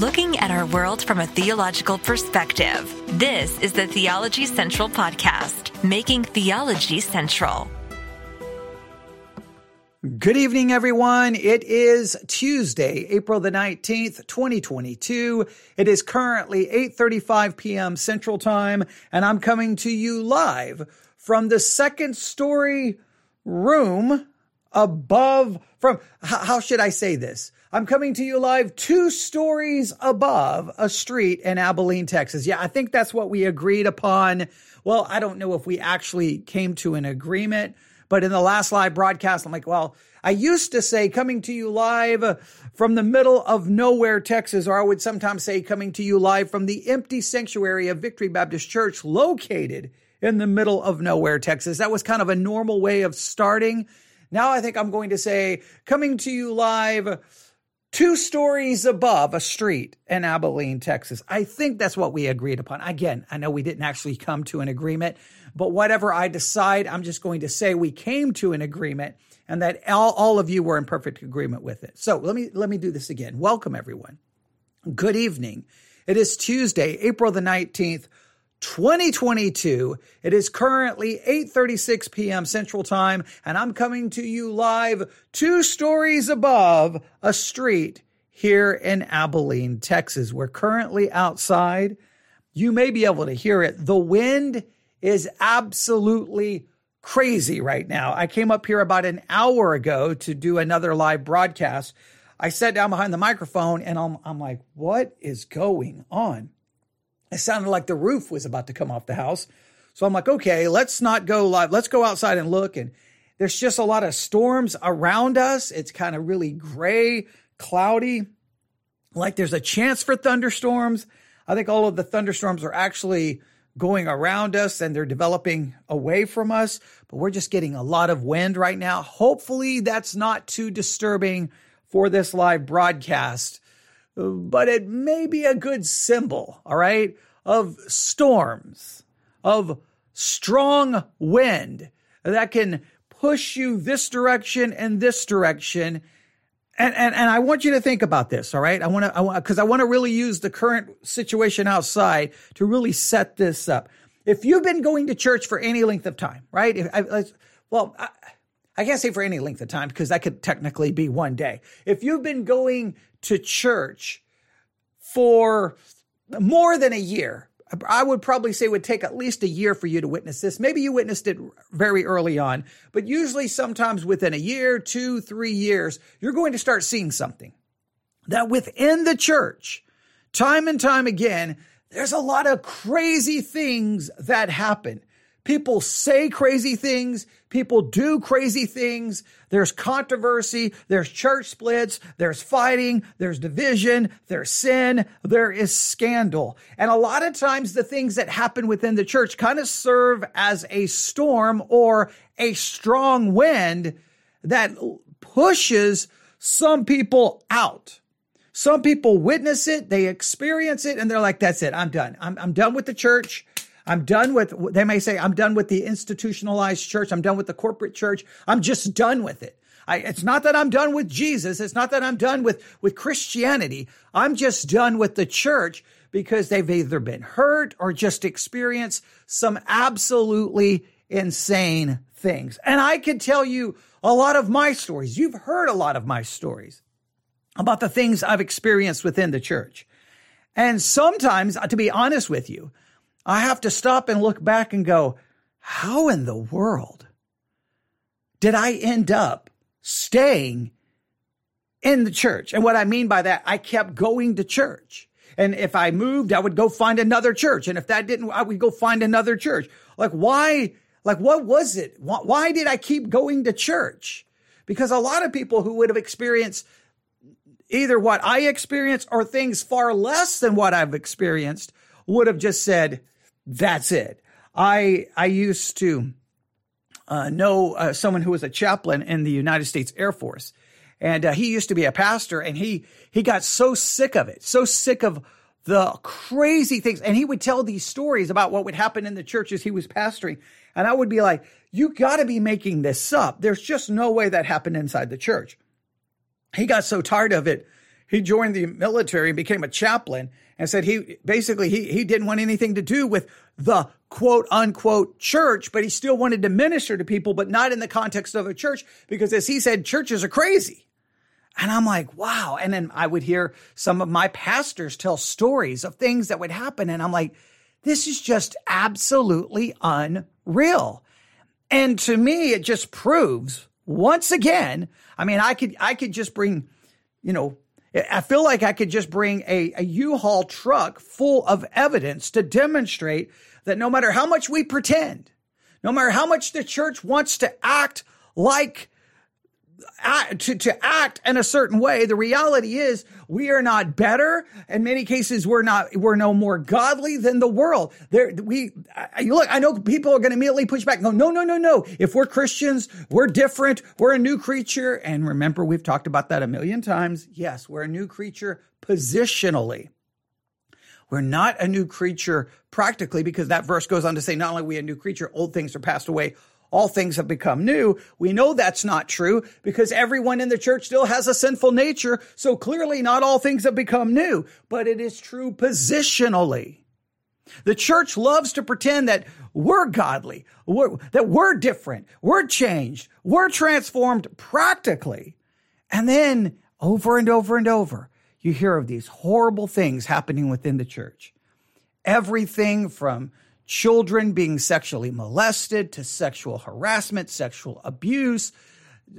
looking at our world from a theological perspective. This is the Theology Central Podcast, making theology central. Good evening, everyone. It is Tuesday, April the 19th, 2022. It is currently 8.35 p.m. Central Time, and I'm coming to you live from the second story room above from, how should I say this? I'm coming to you live two stories above a street in Abilene, Texas. Yeah, I think that's what we agreed upon. Well, I don't know if we actually came to an agreement, but in the last live broadcast, I'm like, well, I used to say coming to you live from the middle of nowhere, Texas, or I would sometimes say coming to you live from the empty sanctuary of Victory Baptist Church located in the middle of nowhere, Texas. That was kind of a normal way of starting. Now I think I'm going to say coming to you live two stories above a street in Abilene, Texas. I think that's what we agreed upon. Again, I know we didn't actually come to an agreement, but whatever I decide, I'm just going to say we came to an agreement and that all, all of you were in perfect agreement with it. So let me, let me do this again. Welcome everyone. Good evening. It is Tuesday, April the 19th, 2022. It is currently 8:36 p.m. Central Time and I'm coming to you live 2 stories above a street here in Abilene, Texas. We're currently outside. You may be able to hear it. The wind is absolutely crazy right now. I came up here about an hour ago to do another live broadcast. I sat down behind the microphone and I'm, I'm like, what is going on? It sounded like the roof was about to come off the house. So I'm like, okay, let's not go live. Let's go outside and look. And there's just a lot of storms around us. It's kind of really gray, cloudy, like there's a chance for thunderstorms. I think all of the thunderstorms are actually going around us and they're developing away from us, but we're just getting a lot of wind right now. Hopefully that's not too disturbing for this live broadcast but it may be a good symbol, all right, of storms, of strong wind that can push you this direction and this direction. And, and, and I want you to think about this, all right? I want to, I want, cause I want to really use the current situation outside to really set this up. If you've been going to church for any length of time, right? If, I, well, I, I can't say for any length of time because that could technically be one day. If you've been going to church for more than a year, I would probably say would take at least a year for you to witness this. Maybe you witnessed it very early on, but usually sometimes within a year, two, three years, you're going to start seeing something that within the church, time and time again, there's a lot of crazy things that happen. People say crazy things. People do crazy things. There's controversy. There's church splits. There's fighting. There's division. There's sin. There is scandal. And a lot of times the things that happen within the church kind of serve as a storm or a strong wind that pushes some people out. Some people witness it, they experience it, and they're like, that's it. I'm done. I'm, I'm done with the church. I'm done with, they may say, I'm done with the institutionalized church. I'm done with the corporate church. I'm just done with it. I, it's not that I'm done with Jesus. It's not that I'm done with, with Christianity. I'm just done with the church because they've either been hurt or just experienced some absolutely insane things. And I can tell you a lot of my stories. You've heard a lot of my stories about the things I've experienced within the church. And sometimes, to be honest with you, I have to stop and look back and go, how in the world did I end up staying in the church? And what I mean by that, I kept going to church. And if I moved, I would go find another church. And if that didn't, I would go find another church. Like, why? Like, what was it? Why did I keep going to church? Because a lot of people who would have experienced either what I experienced or things far less than what I've experienced would have just said, that's it. I I used to uh, know uh, someone who was a chaplain in the United States Air Force, and uh, he used to be a pastor, and he he got so sick of it, so sick of the crazy things, and he would tell these stories about what would happen in the churches he was pastoring, and I would be like, "You got to be making this up. There's just no way that happened inside the church." He got so tired of it, he joined the military and became a chaplain and said he basically he, he didn't want anything to do with the quote unquote church, but he still wanted to minister to people, but not in the context of a church because as he said, churches are crazy. And I'm like, wow. And then I would hear some of my pastors tell stories of things that would happen. And I'm like, this is just absolutely unreal. And to me, it just proves once again, I mean, I could, I could just bring, you know, I feel like I could just bring a a U-Haul truck full of evidence to demonstrate that no matter how much we pretend, no matter how much the church wants to act like to, to act in a certain way. The reality is we are not better. In many cases, we're not, we're no more godly than the world. There, we, I, look, I know people are going to immediately push back and go, no, no, no, no. If we're Christians, we're different. We're a new creature. And remember, we've talked about that a million times. Yes, we're a new creature positionally. We're not a new creature practically because that verse goes on to say, not only are we a new creature, old things are passed away all things have become new. We know that's not true because everyone in the church still has a sinful nature. So clearly not all things have become new, but it is true positionally. The church loves to pretend that we're godly, we're, that we're different, we're changed, we're transformed practically. And then over and over and over, you hear of these horrible things happening within the church. Everything from children being sexually molested to sexual harassment, sexual abuse,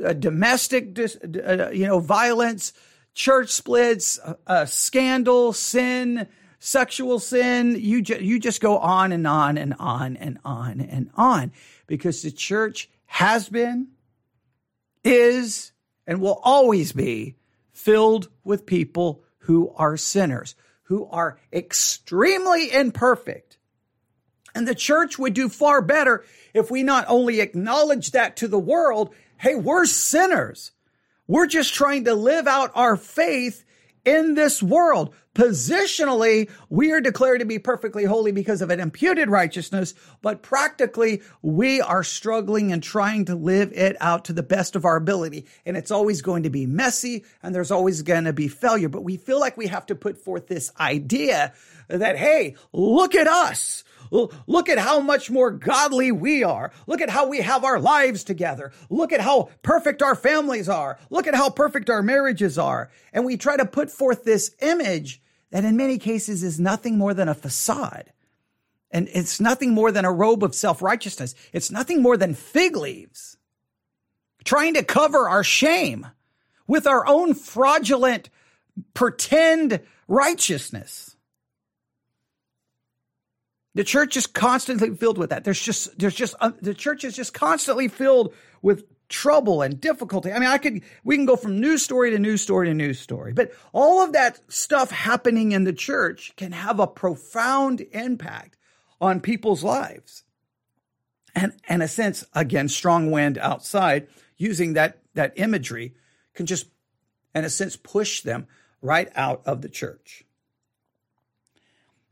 uh, domestic, dis, uh, you know, violence, church splits, uh, uh scandal, sin, sexual sin. You ju- you just go on and on and on and on and on because the church has been, is, and will always be filled with people who are sinners, who are extremely imperfect and the church would do far better if we not only acknowledge that to the world, hey, we're sinners. We're just trying to live out our faith in this world. Positionally, we are declared to be perfectly holy because of an imputed righteousness, but practically, we are struggling and trying to live it out to the best of our ability. And it's always going to be messy and there's always going to be failure. But we feel like we have to put forth this idea that, hey, look at us. Look at how much more godly we are. Look at how we have our lives together. Look at how perfect our families are. Look at how perfect our marriages are. And we try to put forth this image that in many cases is nothing more than a facade. And it's nothing more than a robe of self righteousness. It's nothing more than fig leaves trying to cover our shame with our own fraudulent pretend righteousness. The church is constantly filled with that. There's just, there's just, uh, the church is just constantly filled with trouble and difficulty. I mean, I could, we can go from news story to news story to news story, but all of that stuff happening in the church can have a profound impact on people's lives. And, in a sense, again, strong wind outside using that, that imagery can just, in a sense, push them right out of the church.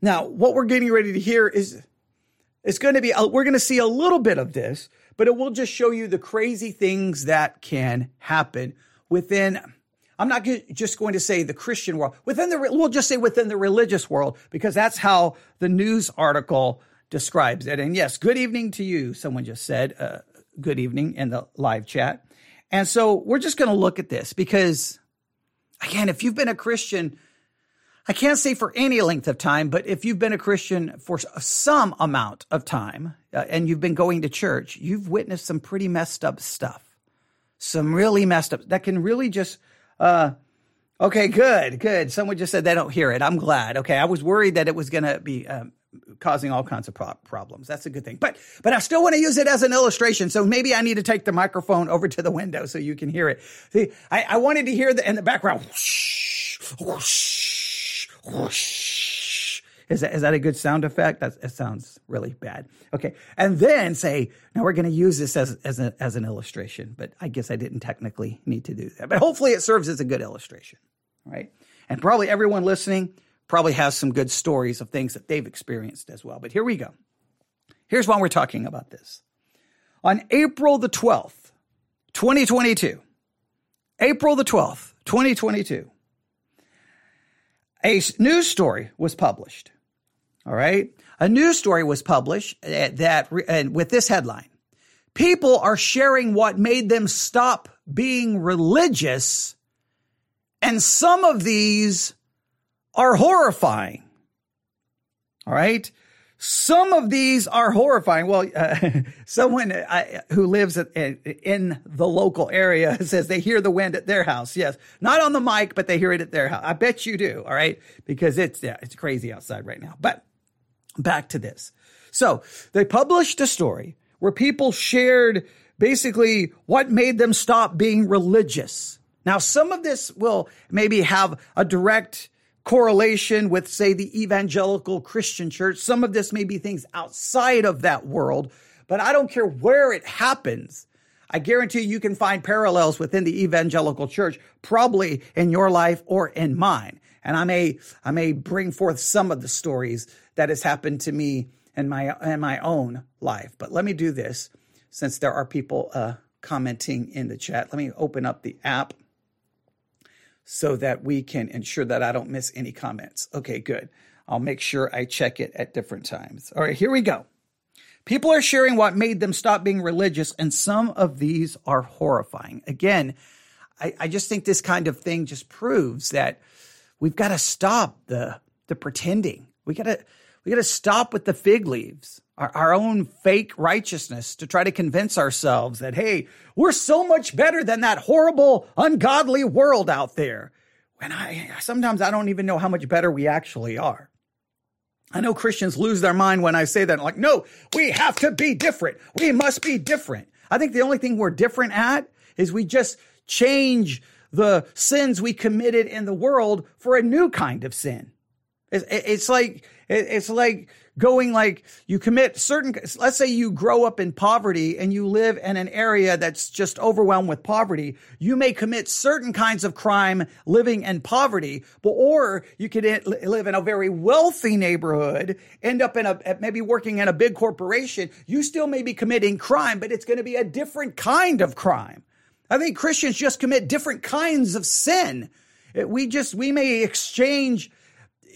Now, what we're getting ready to hear is it's going to be, we're going to see a little bit of this, but it will just show you the crazy things that can happen within. I'm not just going to say the Christian world, within the, we'll just say within the religious world, because that's how the news article describes it. And yes, good evening to you. Someone just said, uh, good evening in the live chat. And so we're just going to look at this because again, if you've been a Christian I can't say for any length of time, but if you've been a Christian for some amount of time uh, and you've been going to church, you've witnessed some pretty messed up stuff. Some really messed up that can really just, uh, okay, good, good. Someone just said they don't hear it. I'm glad. Okay. I was worried that it was going to be, um, causing all kinds of pro- problems. That's a good thing. But but I still want to use it as an illustration. So maybe I need to take the microphone over to the window so you can hear it. See, I, I wanted to hear the in the background. Whoosh, whoosh, whoosh. Is that, is that a good sound effect? That, that sounds really bad. Okay. And then say, now we're going to use this as, as, a, as an illustration, but I guess I didn't technically need to do that. But hopefully it serves as a good illustration, right? And probably everyone listening probably has some good stories of things that they've experienced as well. But here we go. Here's why we're talking about this. On April the 12th, 2022, April the 12th, 2022, a news story was published. All right. A news story was published uh, that, and with this headline, people are sharing what made them stop being religious. And some of these are horrifying. All right. Some of these are horrifying. Well, uh, someone uh, who lives in the local area says they hear the wind at their house. Yes, not on the mic, but they hear it at their house. I bet you do. All right, because it's yeah, it's crazy outside right now. But back to this. So they published a story where people shared basically what made them stop being religious. Now, some of this will maybe have a direct correlation with, say, the evangelical Christian church. Some of this may be things outside of that world, but I don't care where it happens. I guarantee you can find parallels within the evangelical church, probably in your life or in mine. And I may, I may bring forth some of the stories that has happened to me in my, in my own life. But let me do this since there are people, uh, commenting in the chat. Let me open up the app so that we can ensure that I don't miss any comments. Okay, good. I'll make sure I check it at different times. All right, here we go. People are sharing what made them stop being religious, and some of these are horrifying. Again, I, I just think this kind of thing just proves that we've got to stop the the pretending. We got to we got to stop with the fig leaves our, our own fake righteousness to try to convince ourselves that, hey, we're so much better than that horrible, ungodly world out there. When I, sometimes I don't even know how much better we actually are. I know Christians lose their mind when I say that. Like, no, we have to be different. We must be different. I think the only thing we're different at is we just change the sins we committed in the world for a new kind of sin. It's, like, it's like going like you commit certain, let's say you grow up in poverty and you live in an area that's just overwhelmed with poverty. You may commit certain kinds of crime living in poverty, but, or you could live in a very wealthy neighborhood, end up in a, maybe working in a big corporation. You still may be committing crime, but it's going to be a different kind of crime. I think Christians just commit different kinds of sin. We just, we may exchange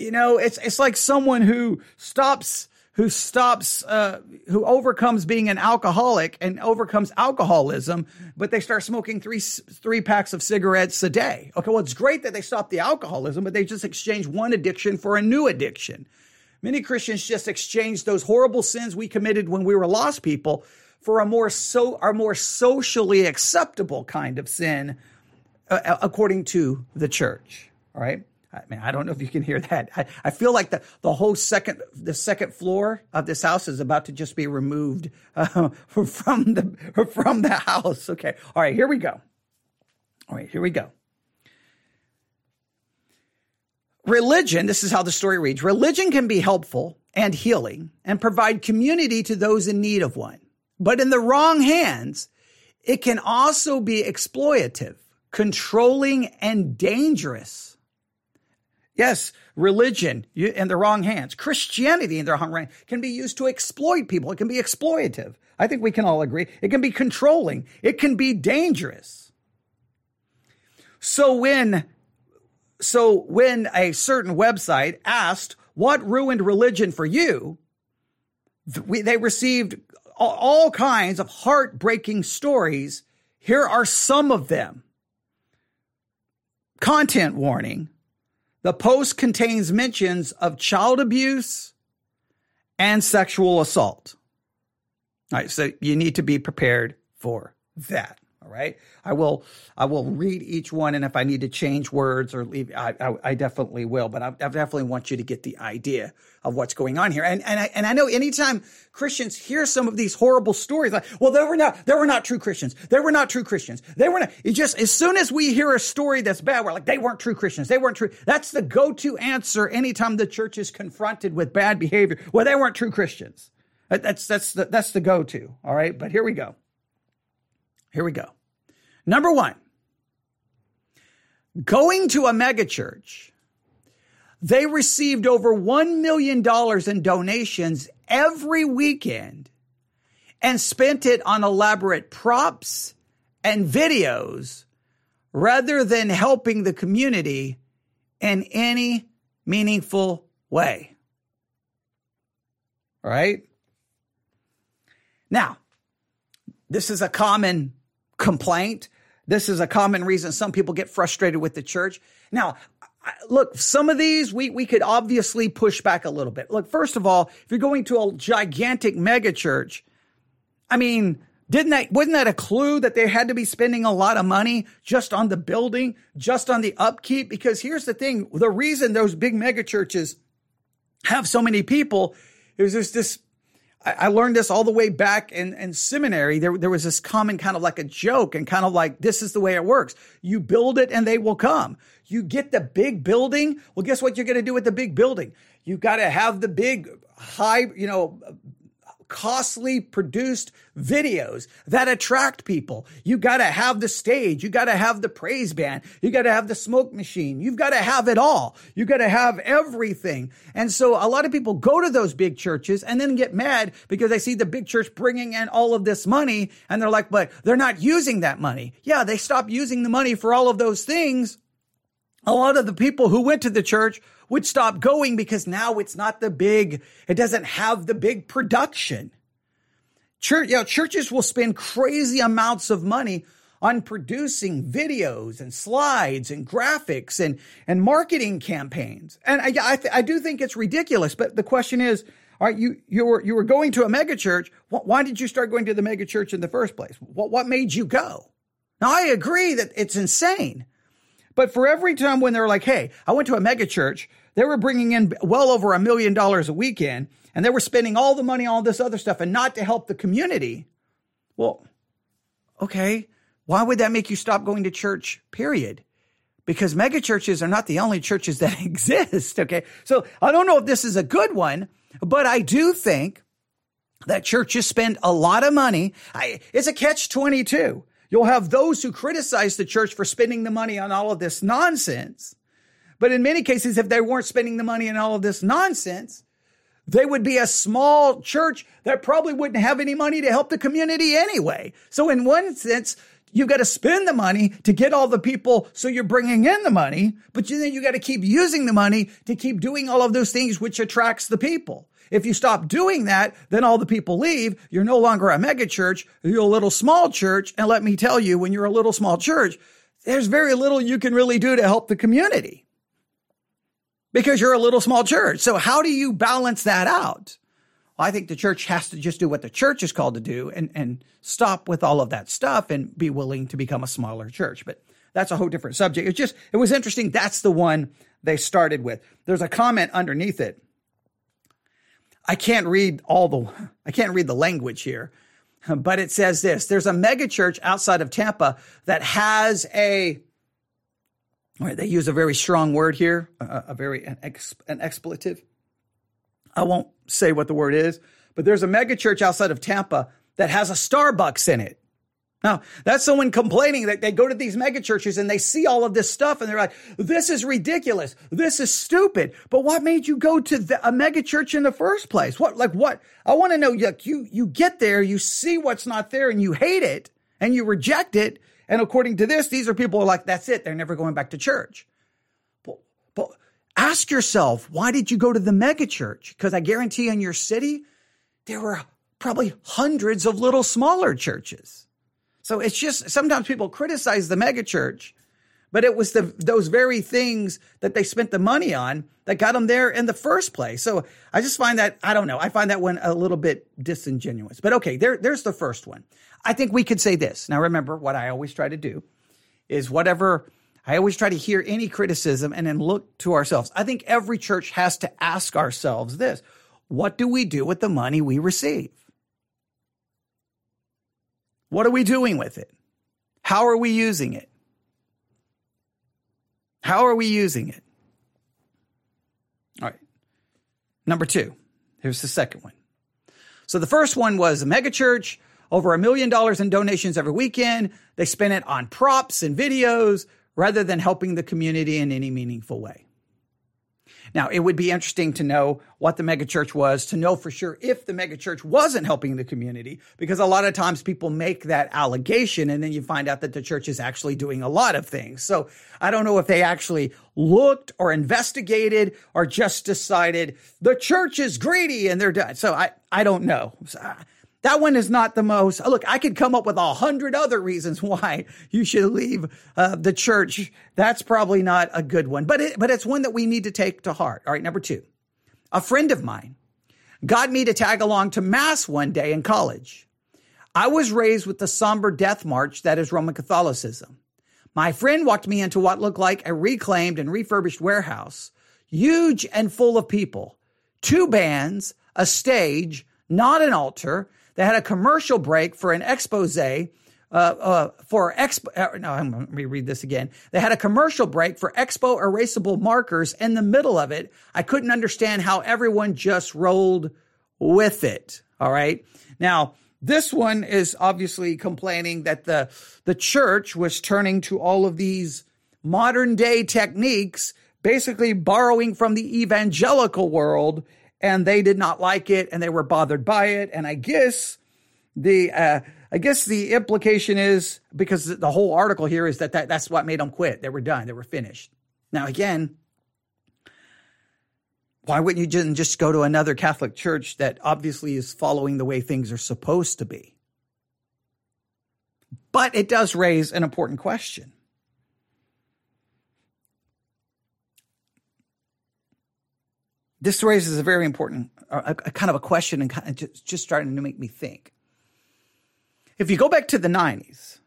you know, it's it's like someone who stops who stops uh, who overcomes being an alcoholic and overcomes alcoholism, but they start smoking three three packs of cigarettes a day. Okay, well, it's great that they stop the alcoholism, but they just exchange one addiction for a new addiction. Many Christians just exchange those horrible sins we committed when we were lost people for a more so our more socially acceptable kind of sin, uh, according to the church. All right. I mean, I don't know if you can hear that. I, I feel like the, the whole second, the second floor of this house is about to just be removed uh, from the, from the house. Okay. All right. Here we go. All right. Here we go. Religion, this is how the story reads. Religion can be helpful and healing and provide community to those in need of one. But in the wrong hands, it can also be exploitative, controlling, and dangerous Yes, religion in the wrong hands, Christianity in the wrong hands can be used to exploit people. It can be exploitative. I think we can all agree. It can be controlling. It can be dangerous. So when, so when a certain website asked what ruined religion for you, they received all kinds of heartbreaking stories. Here are some of them. Content warning the post contains mentions of child abuse and sexual assault. All right, so you need to be prepared for that. All right. I will, I will read each one. And if I need to change words or leave, I, I, I definitely will, but I, I, definitely want you to get the idea of what's going on here. And, and I, and I know anytime Christians hear some of these horrible stories, like, well, they were not, they were not true Christians. They were not true Christians. They were not, it just, as soon as we hear a story that's bad, we're like, they weren't true Christians. They weren't true. That's the go-to answer anytime the church is confronted with bad behavior. Well, they weren't true Christians. That's, that's the, that's the go-to. All right. But here we go. Here we go. Number one, going to a megachurch, they received over $1 million in donations every weekend and spent it on elaborate props and videos rather than helping the community in any meaningful way. All right? Now, this is a common complaint. This is a common reason some people get frustrated with the church. Now, look, some of these we, we could obviously push back a little bit. Look, first of all, if you're going to a gigantic mega church, I mean, didn't that, wasn't that a clue that they had to be spending a lot of money just on the building, just on the upkeep? Because here's the thing. The reason those big mega churches have so many people is there's this I learned this all the way back in, in seminary. There, there was this common kind of like a joke and kind of like, this is the way it works. You build it and they will come. You get the big building. Well, guess what you're going to do with the big building? You've got to have the big high, you know, costly produced videos that attract people. You got to have the stage. You got to have the praise band. You got to have the smoke machine. You've got to have it all. You got to have everything. And so a lot of people go to those big churches and then get mad because they see the big church bringing in all of this money and they're like, but they're not using that money. Yeah, they stop using the money for all of those things. A lot of the people who went to the church would stop going because now it's not the big, it doesn't have the big production. Church, you know, churches will spend crazy amounts of money on producing videos and slides and graphics and, and marketing campaigns. And I, I, th- I do think it's ridiculous, but the question is, all right, you, you were, you were going to a megachurch. Why did you start going to the megachurch in the first place? What, what made you go? Now, I agree that it's insane. But for every time when they're like, hey, I went to a megachurch they were bringing in well over a million dollars a weekend and they were spending all the money on all this other stuff and not to help the community. Well, okay. Why would that make you stop going to church, period? Because mega churches are not the only churches that exist. Okay. So I don't know if this is a good one, but I do think that churches spend a lot of money. I, it's a catch 22. You'll have those who criticize the church for spending the money on all of this nonsense. But in many cases, if they weren't spending the money on all of this nonsense, they would be a small church that probably wouldn't have any money to help the community anyway. So in one sense, you've got to spend the money to get all the people. So you're bringing in the money, but then you got to keep using the money to keep doing all of those things, which attracts the people. If you stop doing that, then all the people leave. You're no longer a mega church. You're a little small church. And let me tell you, when you're a little small church, there's very little you can really do to help the community because you're a little small church. So how do you balance that out? Well, I think the church has to just do what the church is called to do and, and stop with all of that stuff and be willing to become a smaller church. But that's a whole different subject. It's just, it was interesting. That's the one they started with. There's a comment underneath it. I can't read all the, I can't read the language here, but it says this. There's a mega church outside of Tampa that has a Right, they use a very strong word here, a, a very an, ex, an expletive. I won't say what the word is, but there's a mega church outside of Tampa that has a Starbucks in it. Now, that's someone complaining that they go to these mega churches and they see all of this stuff and they're like, this is ridiculous. This is stupid. But what made you go to the, a mega church in the first place? What, like what? I want to know, like, you, you get there, you see what's not there and you hate it and you reject it and according to this, these are people are like, that's it. They're never going back to church. But, but ask yourself, why did you go to the mega church? Because I guarantee in your city, there were probably hundreds of little smaller churches. So it's just sometimes people criticize the mega church, but it was the those very things that they spent the money on that got them there in the first place. So I just find that I don't know. I find that one a little bit disingenuous. But okay, there there's the first one. I think we could say this. Now, remember what I always try to do is whatever I always try to hear any criticism and then look to ourselves. I think every church has to ask ourselves this what do we do with the money we receive? What are we doing with it? How are we using it? How are we using it? All right. Number two, here's the second one. So the first one was a megachurch over a million dollars in donations every weekend. They spend it on props and videos rather than helping the community in any meaningful way. Now, it would be interesting to know what the megachurch was, to know for sure if the megachurch wasn't helping the community, because a lot of times people make that allegation and then you find out that the church is actually doing a lot of things. So I don't know if they actually looked or investigated or just decided the church is greedy and they're done. So I, I don't know. So, that one is not the most. Look, I could come up with a hundred other reasons why you should leave uh, the church. That's probably not a good one, but it, but it's one that we need to take to heart. All right, number two, a friend of mine got me to tag along to mass one day in college. I was raised with the somber death march that is Roman Catholicism. My friend walked me into what looked like a reclaimed and refurbished warehouse, huge and full of people, two bands, a stage, not an altar, they had a commercial break for an expose. Uh, uh, for expo, uh, no, I'm, let me read this again. They had a commercial break for expo erasable markers in the middle of it. I couldn't understand how everyone just rolled with it. All right. Now, this one is obviously complaining that the, the church was turning to all of these modern day techniques, basically borrowing from the evangelical world and they did not like it and they were bothered by it. And I guess the, uh, I guess the implication is because the whole article here is that, that that's what made them quit. They were done. They were finished. Now, again, why wouldn't you just go to another Catholic church that obviously is following the way things are supposed to be? But it does raise an important question. This raises a very important, a, a kind of a question and kind of just, just starting to make me think. If you go back to the 90s,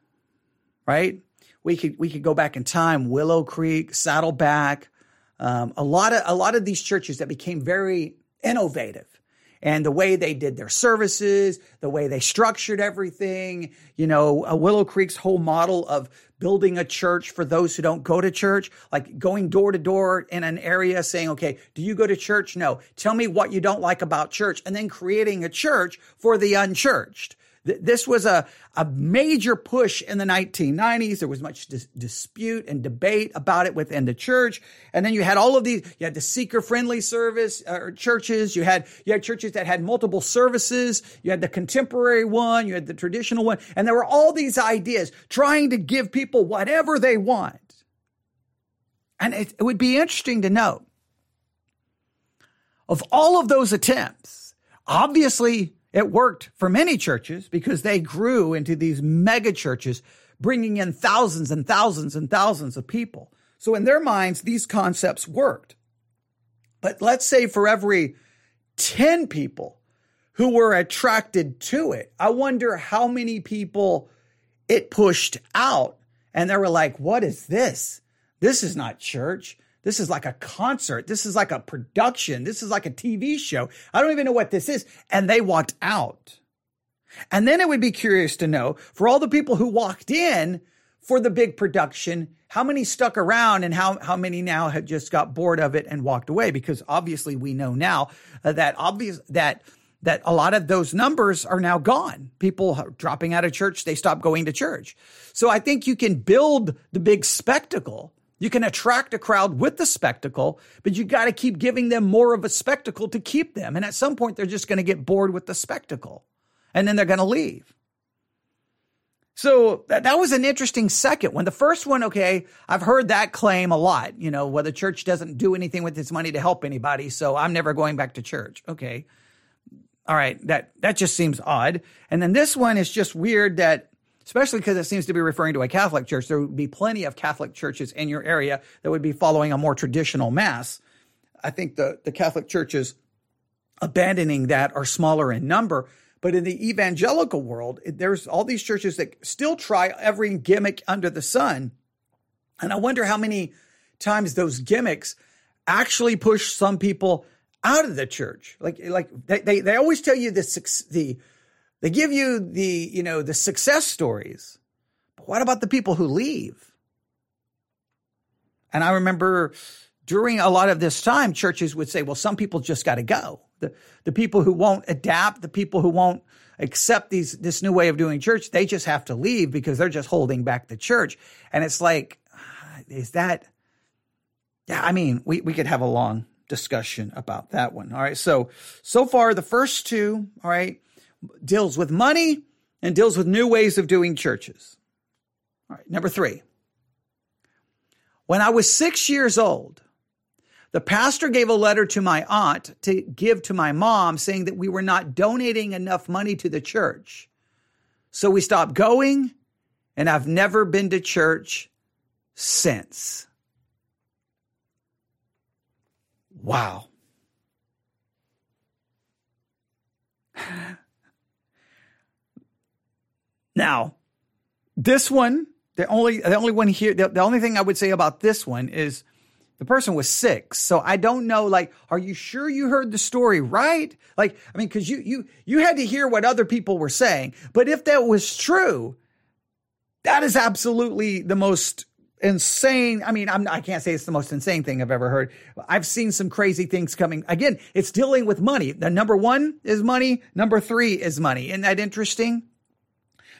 right? We could we could go back in time, Willow Creek, Saddleback, um, a lot of a lot of these churches that became very innovative and the way they did their services, the way they structured everything, you know, uh, Willow Creek's whole model of building a church for those who don't go to church, like going door to door in an area saying, okay, do you go to church? No. Tell me what you don't like about church and then creating a church for the unchurched. This was a, a major push in the 1990s. There was much dis- dispute and debate about it within the church. And then you had all of these, you had the seeker friendly service uh, churches. You had, you had churches that had multiple services. You had the contemporary one. You had the traditional one. And there were all these ideas trying to give people whatever they want. And it, it would be interesting to note of all of those attempts, obviously it worked for many churches because they grew into these mega churches, bringing in thousands and thousands and thousands of people. So in their minds, these concepts worked. But let's say for every 10 people who were attracted to it, I wonder how many people it pushed out and they were like, what is this? This is not church. This is like a concert. This is like a production. This is like a TV show. I don't even know what this is. And they walked out. And then it would be curious to know for all the people who walked in for the big production, how many stuck around and how, how many now have just got bored of it and walked away? Because obviously we know now uh, that obvious that that a lot of those numbers are now gone. People dropping out of church, they stop going to church. So I think you can build the big spectacle you can attract a crowd with the spectacle, but you got to keep giving them more of a spectacle to keep them. And at some point, they're just going to get bored with the spectacle and then they're going to leave. So that, that was an interesting second one. The first one, okay, I've heard that claim a lot, you know, where the church doesn't do anything with its money to help anybody. So I'm never going back to church. Okay. All right. That, that just seems odd. And then this one is just weird that especially because it seems to be referring to a Catholic church. There would be plenty of Catholic churches in your area that would be following a more traditional mass. I think the, the Catholic churches abandoning that are smaller in number. But in the evangelical world, there's all these churches that still try every gimmick under the sun. And I wonder how many times those gimmicks actually push some people out of the church. Like, like they, they, they always tell you the, the, they give you the, you know, the success stories. But what about the people who leave? And I remember during a lot of this time, churches would say, well, some people just got to go. The, the people who won't adapt, the people who won't accept these, this new way of doing church, they just have to leave because they're just holding back the church. And it's like, ah, is that, yeah, I mean, we, we could have a long discussion about that one. All right. So, so far, the first two, all right, deals with money and deals with new ways of doing churches. All right. Number three. When I was six years old, the pastor gave a letter to my aunt to give to my mom saying that we were not donating enough money to the church. So we stopped going, and I've never been to church since. Wow. Now, this one, the only the only one here, the, the only thing I would say about this one is the person was six. So I don't know, like, are you sure you heard the story right? Like, I mean, cause you, you, you had to hear what other people were saying. But if that was true, that is absolutely the most insane. I mean, I'm, I can't say it's the most insane thing I've ever heard. I've seen some crazy things coming. Again, it's dealing with money. The number one is money. Number three is money. Isn't that interesting?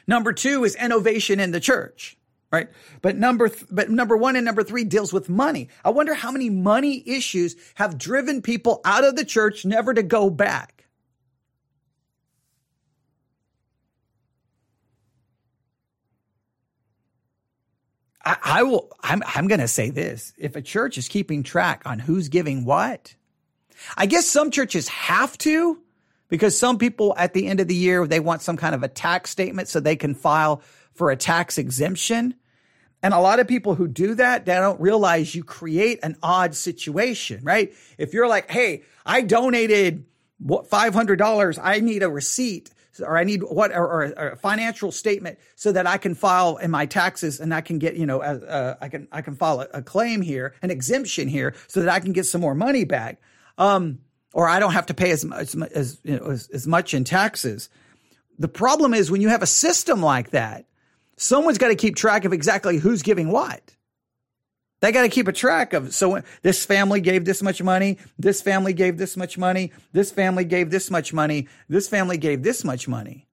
Number two is innovation in the church, right? But number, th- but number one and number three deals with money. I wonder how many money issues have driven people out of the church never to go back. I, I will, I'm, I'm going to say this. If a church is keeping track on who's giving what, I guess some churches have to because some people at the end of the year, they want some kind of a tax statement so they can file for a tax exemption. And a lot of people who do that, they don't realize you create an odd situation, right? If you're like, Hey, I donated $500. I need a receipt or I need what or, or, a financial statement so that I can file in my taxes and I can get you know uh, I can I can file a, a, claim here, an exemption here, so that I can get some more money back, um, or I don't have to pay as much as you know as, as much in taxes. The problem is when you have a system like that, someone's got to keep track of exactly who's giving what. They got to keep a track of so this family gave this much money, this family gave this much money, this family gave this much money, this family gave this much money.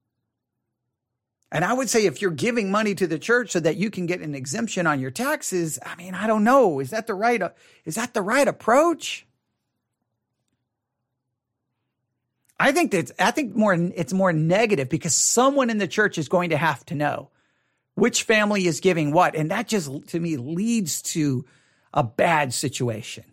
And I would say if you're giving money to the church so that you can get an exemption on your taxes, I mean, I don't know, is that the right is that the right approach? I think that I think more it's more negative because someone in the church is going to have to know which family is giving what. And that just to me leads to a bad situation.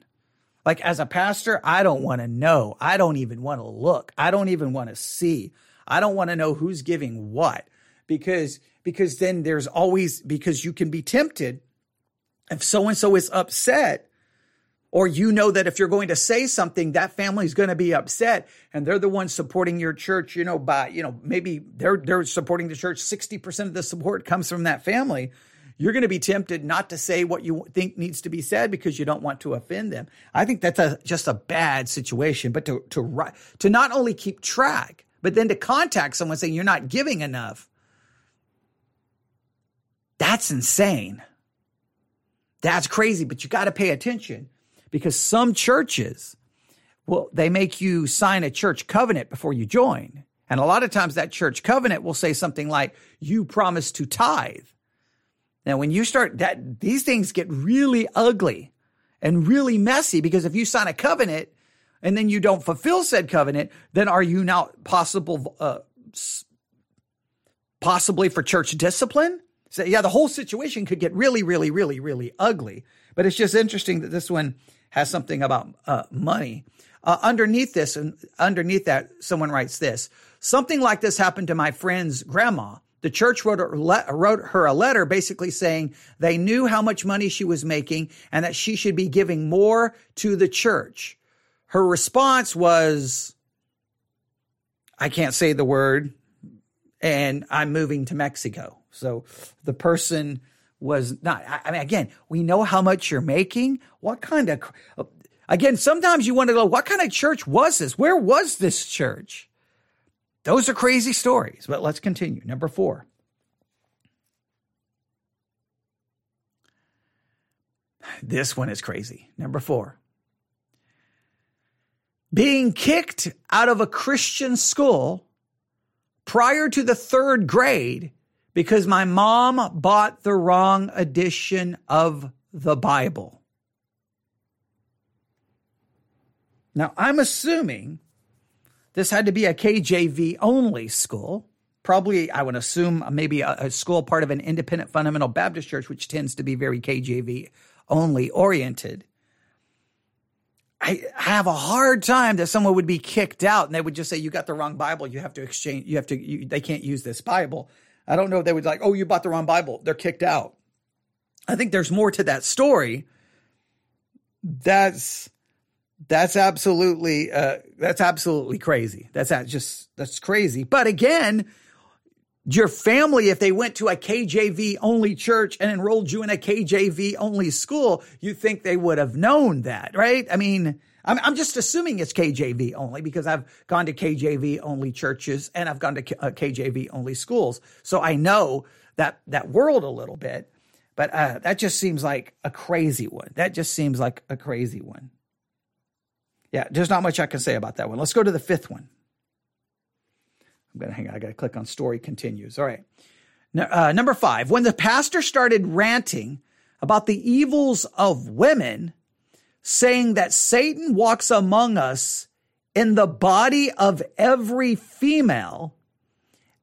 Like as a pastor, I don't want to know. I don't even want to look. I don't even want to see. I don't want to know who's giving what because because then there's always because you can be tempted if so and so is upset or you know that if you're going to say something, that family's going to be upset and they're the ones supporting your church, you know, by, you know, maybe they're, they're supporting the church. 60% of the support comes from that family. You're going to be tempted not to say what you think needs to be said because you don't want to offend them. I think that's a, just a bad situation, but to, to, to not only keep track, but then to contact someone saying you're not giving enough. That's insane. That's crazy, but you got to pay attention because some churches, well, they make you sign a church covenant before you join. And a lot of times that church covenant will say something like, you promise to tithe. Now, when you start that, these things get really ugly and really messy because if you sign a covenant and then you don't fulfill said covenant, then are you now possible, uh, possibly for church discipline? So yeah, the whole situation could get really, really, really, really ugly. But it's just interesting that this one has something about uh, money. Uh, underneath this, and underneath that, someone writes this: something like this happened to my friend's grandma. The church wrote her, wrote her a letter basically saying they knew how much money she was making and that she should be giving more to the church. Her response was, I can't say the word, and I'm moving to Mexico. So the person was not. I mean, again, we know how much you're making. What kind of, again, sometimes you want to go, what kind of church was this? Where was this church? Those are crazy stories, but let's continue. Number four. This one is crazy. Number four. Being kicked out of a Christian school prior to the third grade because my mom bought the wrong edition of the Bible. Now, I'm assuming this had to be a KJV only school. Probably, I would assume, uh, maybe a, a school part of an independent fundamental Baptist church, which tends to be very KJV only oriented. I have a hard time that someone would be kicked out and they would just say, You got the wrong Bible. You have to exchange, you have to, you, they can't use this Bible. I don't know if they would like, Oh, you bought the wrong Bible. They're kicked out. I think there's more to that story. That's, that's absolutely, uh, that's absolutely crazy. That's just, that's crazy. But again, your family, if they went to a KJV only church and enrolled you in a KJV only school, you think they would have known that, right? I mean, I'm, I'm just assuming it's KJV only because I've gone to KJV only churches and I've gone to KJV only schools. So I know that, that world a little bit, but uh, that just seems like a crazy one. That just seems like a crazy one. Yeah, there's not much I can say about that one. Let's go to the fifth one. I'm going to hang on. I got to click on story continues. All right. Uh, number five, when the pastor started ranting about the evils of women, saying that Satan walks among us in the body of every female,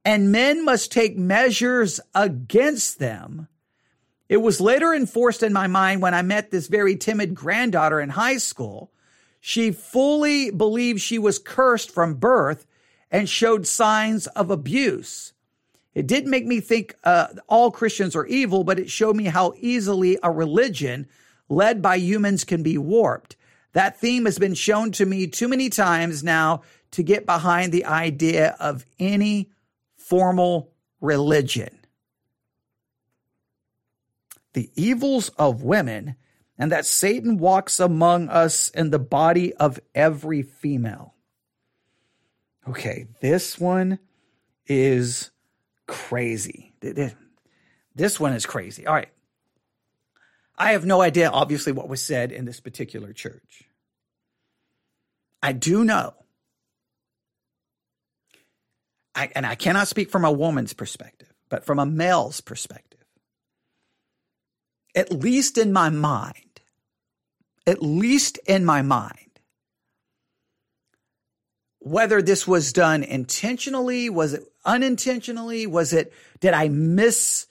and men must take measures against them. It was later enforced in my mind when I met this very timid granddaughter in high school. She fully believed she was cursed from birth and showed signs of abuse. It didn't make me think uh, all Christians are evil, but it showed me how easily a religion led by humans can be warped. That theme has been shown to me too many times now to get behind the idea of any formal religion. The evils of women, and that Satan walks among us in the body of every female. Okay, this one is crazy. This one is crazy. All right. I have no idea, obviously, what was said in this particular church. I do know, I, and I cannot speak from a woman's perspective, but from a male's perspective, at least in my mind, at least in my mind, whether this was done intentionally, was it unintentionally, was it, did I miss,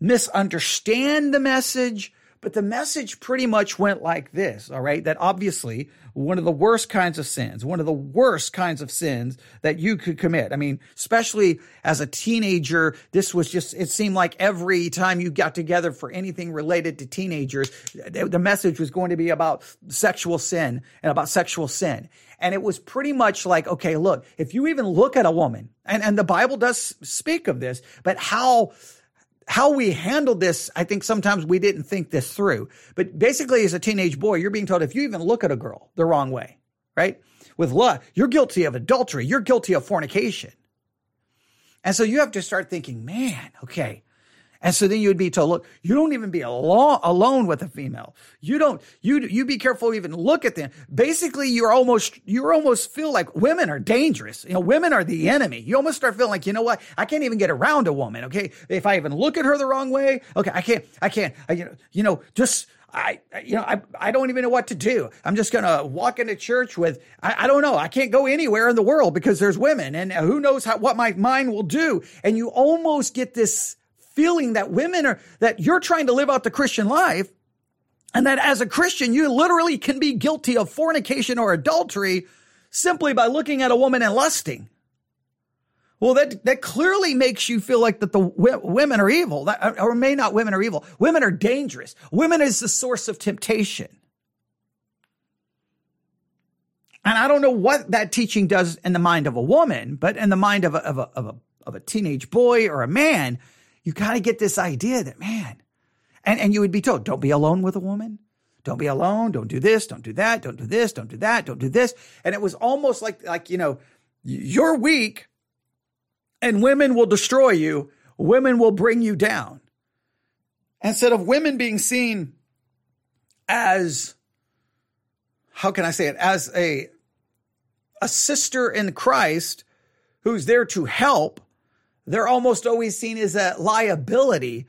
misunderstand the message? But the message pretty much went like this, all right? That obviously one of the worst kinds of sins, one of the worst kinds of sins that you could commit. I mean, especially as a teenager, this was just, it seemed like every time you got together for anything related to teenagers, the message was going to be about sexual sin and about sexual sin. And it was pretty much like, okay, look, if you even look at a woman, and, and the Bible does speak of this, but how, how we handled this, I think sometimes we didn't think this through. But basically, as a teenage boy, you're being told if you even look at a girl the wrong way, right? With love, you're guilty of adultery, you're guilty of fornication. And so you have to start thinking, man, okay, and so then you would be told, look, you don't even be alone, alone with a female. You don't, you, you be careful even look at them. Basically, you're almost, you almost feel like women are dangerous. You know, women are the enemy. You almost start feeling like, you know what? I can't even get around a woman. Okay. If I even look at her the wrong way, okay, I can't, I can't, I, you know, you know, just, I, you know, I, I don't even know what to do. I'm just going to walk into church with, I, I don't know. I can't go anywhere in the world because there's women and who knows how, what my mind will do. And you almost get this, feeling that women are, that you're trying to live out the Christian life and that as a Christian, you literally can be guilty of fornication or adultery simply by looking at a woman and lusting. Well, that, that clearly makes you feel like that the w- women are evil, that, uh, or may not women are evil. Women are dangerous. Women is the source of temptation. And I don't know what that teaching does in the mind of a woman, but in the mind of a, of a, of a, of a teenage boy or a man, you kind of get this idea that, man, and, and you would be told, don't be alone with a woman. Don't be alone. Don't do this. Don't do that. Don't do this. Don't do that. Don't do this. And it was almost like, like, you know, you're weak and women will destroy you. Women will bring you down. Instead of women being seen as, how can I say it, as a, a sister in Christ who's there to help they're almost always seen as a liability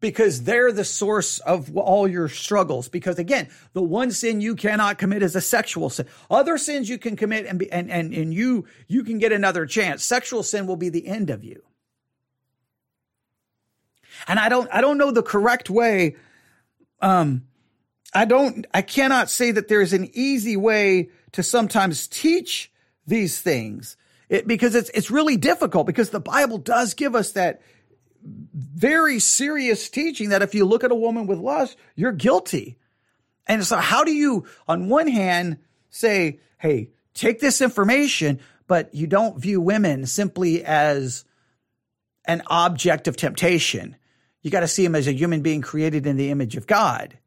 because they're the source of all your struggles. Because again, the one sin you cannot commit is a sexual sin. Other sins you can commit and, be, and, and, and you, you can get another chance. Sexual sin will be the end of you. And I don't, I don't know the correct way. Um, I don't, I cannot say that there's an easy way to sometimes teach these things it, because it's, it's really difficult because the Bible does give us that very serious teaching that if you look at a woman with lust, you're guilty. And so how do you, on one hand, say, hey, take this information, but you don't view women simply as an object of temptation. You got to see them as a human being created in the image of God.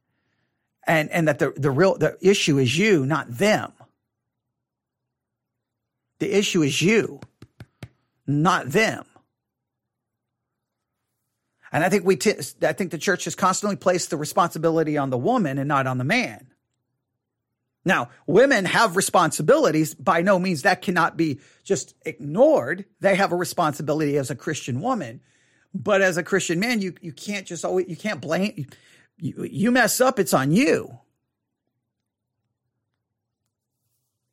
And, and that the, the real, the issue is you, not them. The issue is you, not them. And I think we, t- I think the church has constantly placed the responsibility on the woman and not on the man. Now, women have responsibilities. By no means that cannot be just ignored. They have a responsibility as a Christian woman. But as a Christian man, you, you can't just always, you can't blame, you, you mess up, it's on you.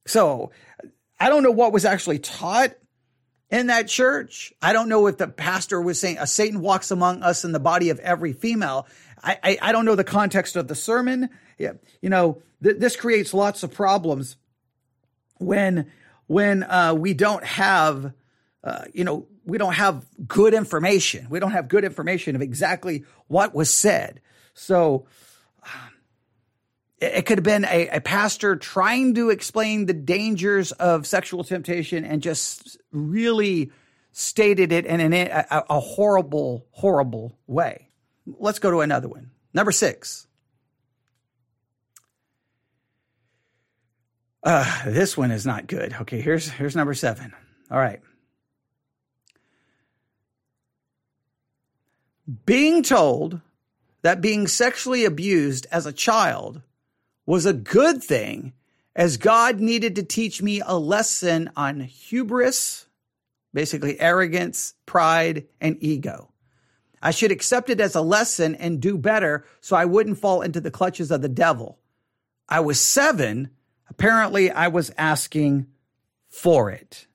So I don't know what was actually taught in that church. I don't know if the pastor was saying, a Satan walks among us in the body of every female. I, I, I don't know the context of the sermon. Yeah, you know, th- this creates lots of problems when, when, uh, we don't have, uh, you know, we don't have good information. We don't have good information of exactly what was said. So, it could have been a, a, pastor trying to explain the dangers of sexual temptation and just really stated it in a, a horrible, horrible way. Let's go to another one. Number six. Uh, this one is not good. Okay, here's here's number seven. All right. Being told that being sexually abused as a child was a good thing as God needed to teach me a lesson on hubris, basically arrogance, pride, and ego. I should accept it as a lesson and do better so I wouldn't fall into the clutches of the devil. I was seven. Apparently, I was asking for it.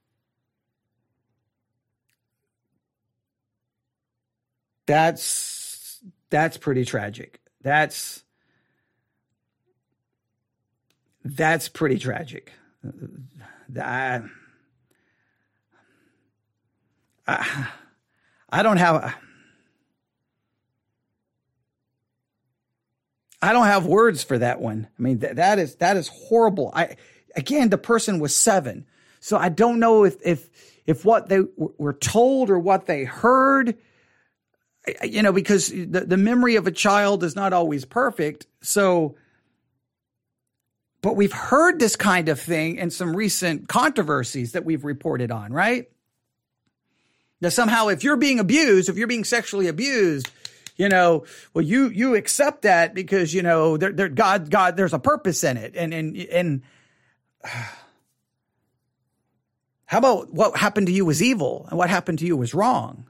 That's that's pretty tragic. That's that's pretty tragic. I, I, I don't have. I don't have words for that one. I mean, th- that is that is horrible. I again, the person was seven, so I don't know if if if what they w- were told or what they heard. You know, because the, the memory of a child is not always perfect. So but we've heard this kind of thing in some recent controversies that we've reported on, right? Now, somehow, if you're being abused, if you're being sexually abused, you know, well, you you accept that because you know, there, there, God, God, there's a purpose in it, and and and. How about what happened to you was evil and what happened to you was wrong?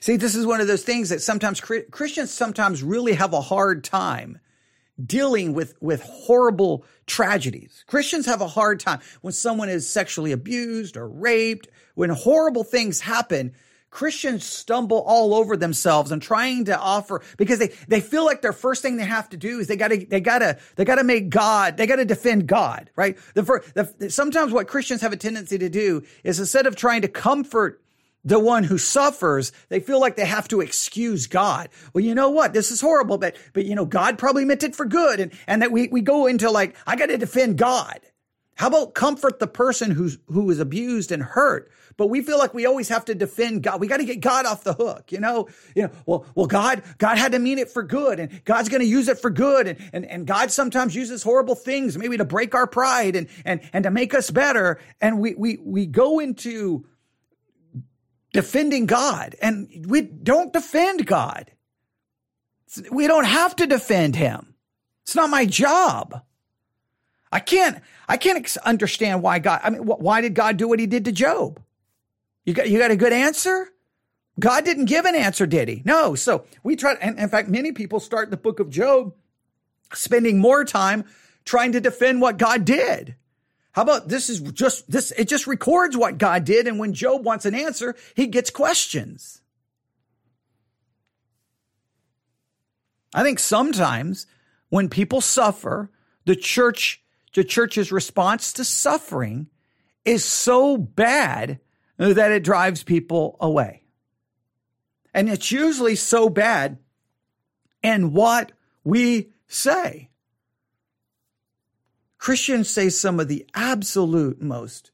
See, this is one of those things that sometimes Christians sometimes really have a hard time dealing with, with horrible tragedies. Christians have a hard time when someone is sexually abused or raped, when horrible things happen. Christians stumble all over themselves and trying to offer because they, they feel like their first thing they have to do is they gotta, they gotta, they gotta make God, they gotta defend God, right? The, the, sometimes what Christians have a tendency to do is instead of trying to comfort the one who suffers, they feel like they have to excuse God. Well, you know what? This is horrible, but, but you know, God probably meant it for good. And, and that we, we go into like, I got to defend God. How about comfort the person who's, who is abused and hurt? But we feel like we always have to defend God. We got to get God off the hook, you know? You know, well, well, God, God had to mean it for good and God's going to use it for good. And, and, and God sometimes uses horrible things, maybe to break our pride and, and, and to make us better. And we, we, we go into, defending God. And we don't defend God. We don't have to defend him. It's not my job. I can't, I can't understand why God, I mean, why did God do what he did to Job? You got, you got a good answer? God didn't give an answer, did he? No. So we try, and in fact, many people start the book of Job spending more time trying to defend what God did. How about this is just this, it just records what God did. And when Job wants an answer, he gets questions. I think sometimes when people suffer, the church, the church's response to suffering is so bad that it drives people away. And it's usually so bad in what we say. Christians say some of the absolute most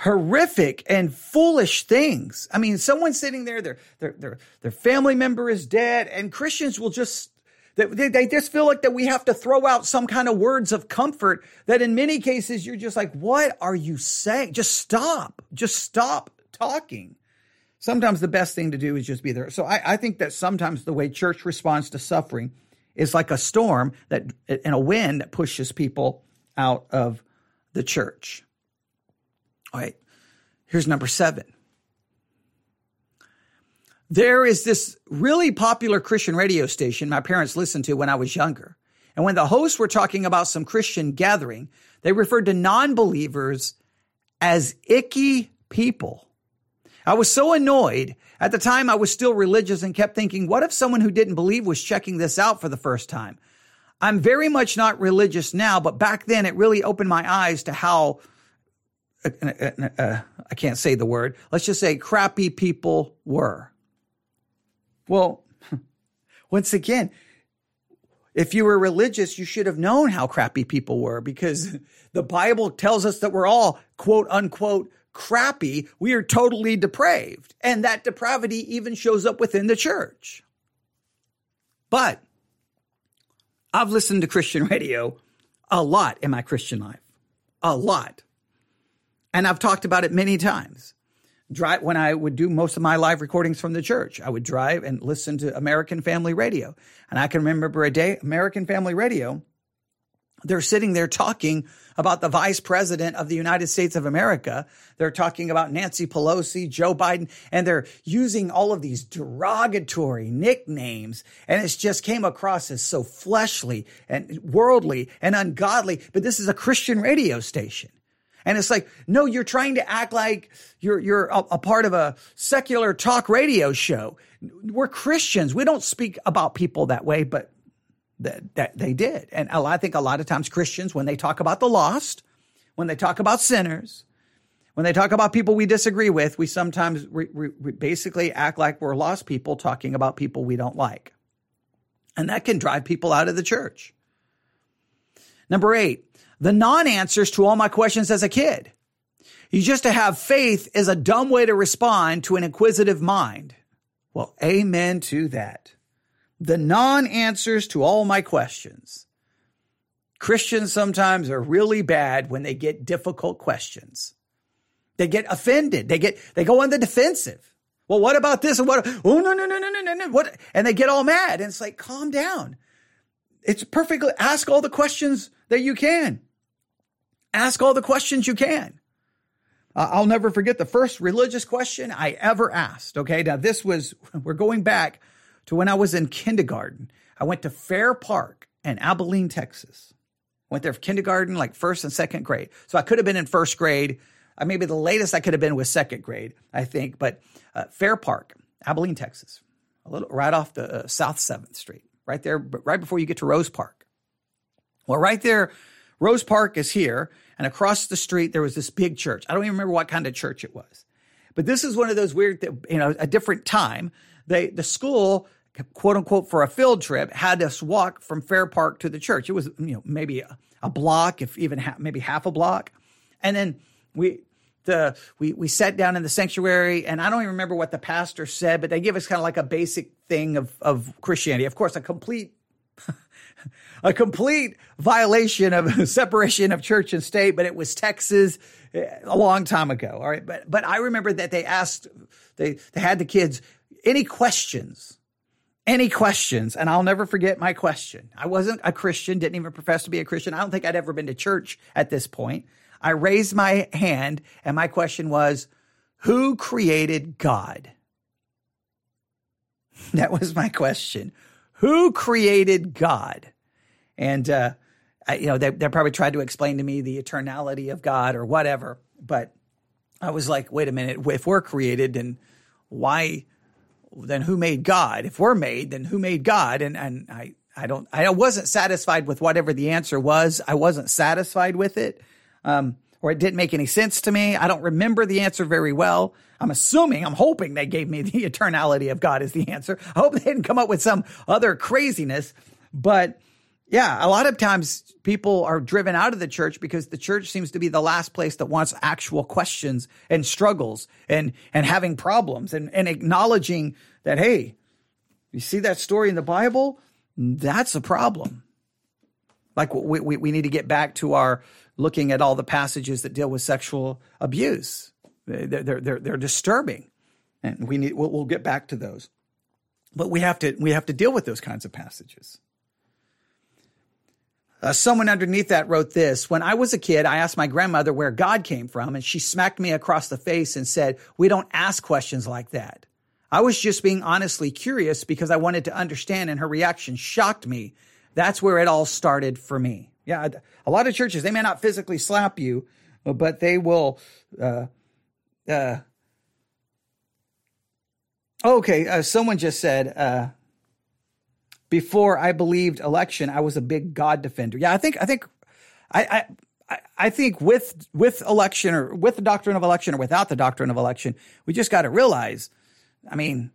horrific and foolish things. I mean, someone's sitting there, their, their, their, their family member is dead, and Christians will just, they, they just feel like that we have to throw out some kind of words of comfort that in many cases you're just like, what are you saying? Just stop. Just stop talking. Sometimes the best thing to do is just be there. So I, I think that sometimes the way church responds to suffering is like a storm that and a wind that pushes people out of the church. All right, here's number seven. There is this really popular Christian radio station my parents listened to when I was younger. And when the hosts were talking about some Christian gathering, they referred to non believers as icky people. I was so annoyed. At the time, I was still religious and kept thinking, what if someone who didn't believe was checking this out for the first time? I'm very much not religious now, but back then it really opened my eyes to how uh, uh, uh, I can't say the word. Let's just say crappy people were. Well, once again, if you were religious, you should have known how crappy people were because the Bible tells us that we're all quote unquote crappy. We are totally depraved. And that depravity even shows up within the church. But I've listened to Christian radio a lot in my Christian life, a lot. And I've talked about it many times. Drive when I would do most of my live recordings from the church, I would drive and listen to American Family Radio. And I can remember a day, American Family Radio, they're sitting there talking about the vice president of the United States of America. They're talking about Nancy Pelosi, Joe Biden, and they're using all of these derogatory nicknames. And it just came across as so fleshly and worldly and ungodly. But this is a Christian radio station. And it's like, no, you're trying to act like you're, you're a, a part of a secular talk radio show. We're Christians. We don't speak about people that way, but that, that they did. And I think a lot of times Christians, when they talk about the lost, when they talk about sinners, when they talk about people we disagree with, we sometimes re- re- basically act like we're lost people talking about people we don't like. And that can drive people out of the church. Number eight, the non answers to all my questions as a kid. You just to have faith is a dumb way to respond to an inquisitive mind. Well, amen to that. The non answers to all my questions. Christians sometimes are really bad when they get difficult questions. They get offended. They get, they go on the defensive. Well, what about this? And what? Oh, no, no, no, no, no, no, no. What? And they get all mad. And it's like, calm down. It's perfectly, ask all the questions that you can. Ask all the questions you can. Uh, I'll never forget the first religious question I ever asked. Okay. Now this was, we're going back to when I was in kindergarten. I went to Fair Park in Abilene, Texas. Went there for kindergarten, like first and second grade. So I could have been in first grade. Uh, maybe the latest I could have been was second grade, I think. But uh, Fair Park, Abilene, Texas, a little right off the uh, South Seventh Street, right there, right before you get to Rose Park. Well, right there, Rose Park is here, and across the street, there was this big church. I don't even remember what kind of church it was. But this is one of those weird, you know, a different time. They, the school, quote unquote, for a field trip, had us walk from Fair Park to the church. It was, you know, maybe a, a block, if even ha- maybe half a block. And then we, the, we, we sat down in the sanctuary and I don't even remember what the pastor said, but they give us kind of like a basic thing of, of Christianity. Of course, a complete a complete violation of separation of church and state, but it was Texas eh, a long time ago. All right. But, but I remember that they asked, they, they had the kids, any questions? Any questions? And I'll never forget my question. I wasn't a Christian, didn't even profess to be a Christian. I don't think I'd ever been to church at this point. I raised my hand and my question was, Who created God? That was my question. Who created God? And, uh, I, you know, they, they probably tried to explain to me the eternality of God or whatever. But I was like, wait a minute. If we're created, then why, then who made God? If we're made, then who made God? And, and I, I don't, I wasn't satisfied with whatever the answer was. I wasn't satisfied with it. Um, or it didn't make any sense to me. I don't remember the answer very well. I'm assuming, I'm hoping they gave me the eternality of God as the answer. I hope they didn't come up with some other craziness. But yeah, a lot of times people are driven out of the church because the church seems to be the last place that wants actual questions and struggles and, and having problems and, and acknowledging that, hey, you see that story in the Bible? That's a problem. Like we, we, we need to get back to our looking at all the passages that deal with sexual abuse. They're, they're, they're, disturbing. And we need, we'll, we'll get back to those. But we have to, we have to deal with those kinds of passages. Uh, someone underneath that wrote this When I was a kid, I asked my grandmother where God came from, and she smacked me across the face and said, We don't ask questions like that. I was just being honestly curious because I wanted to understand, and her reaction shocked me. That's where it all started for me. Yeah, a lot of churches, they may not physically slap you, but they will. Uh, uh, okay, uh, someone just said, uh, before I believed election, I was a big God defender. Yeah, I think, I think, I, I, I think with with election or with the doctrine of election or without the doctrine of election, we just got to realize. I mean,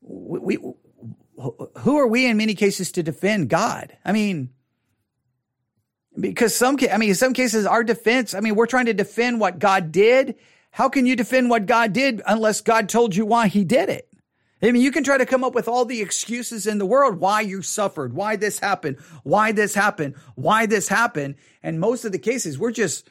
we, we who are we in many cases to defend God? I mean, because some, I mean, in some cases, our defense, I mean, we're trying to defend what God did. How can you defend what God did unless God told you why he did it? I mean, you can try to come up with all the excuses in the world why you suffered, why this happened, why this happened, why this happened. And most of the cases, we're just,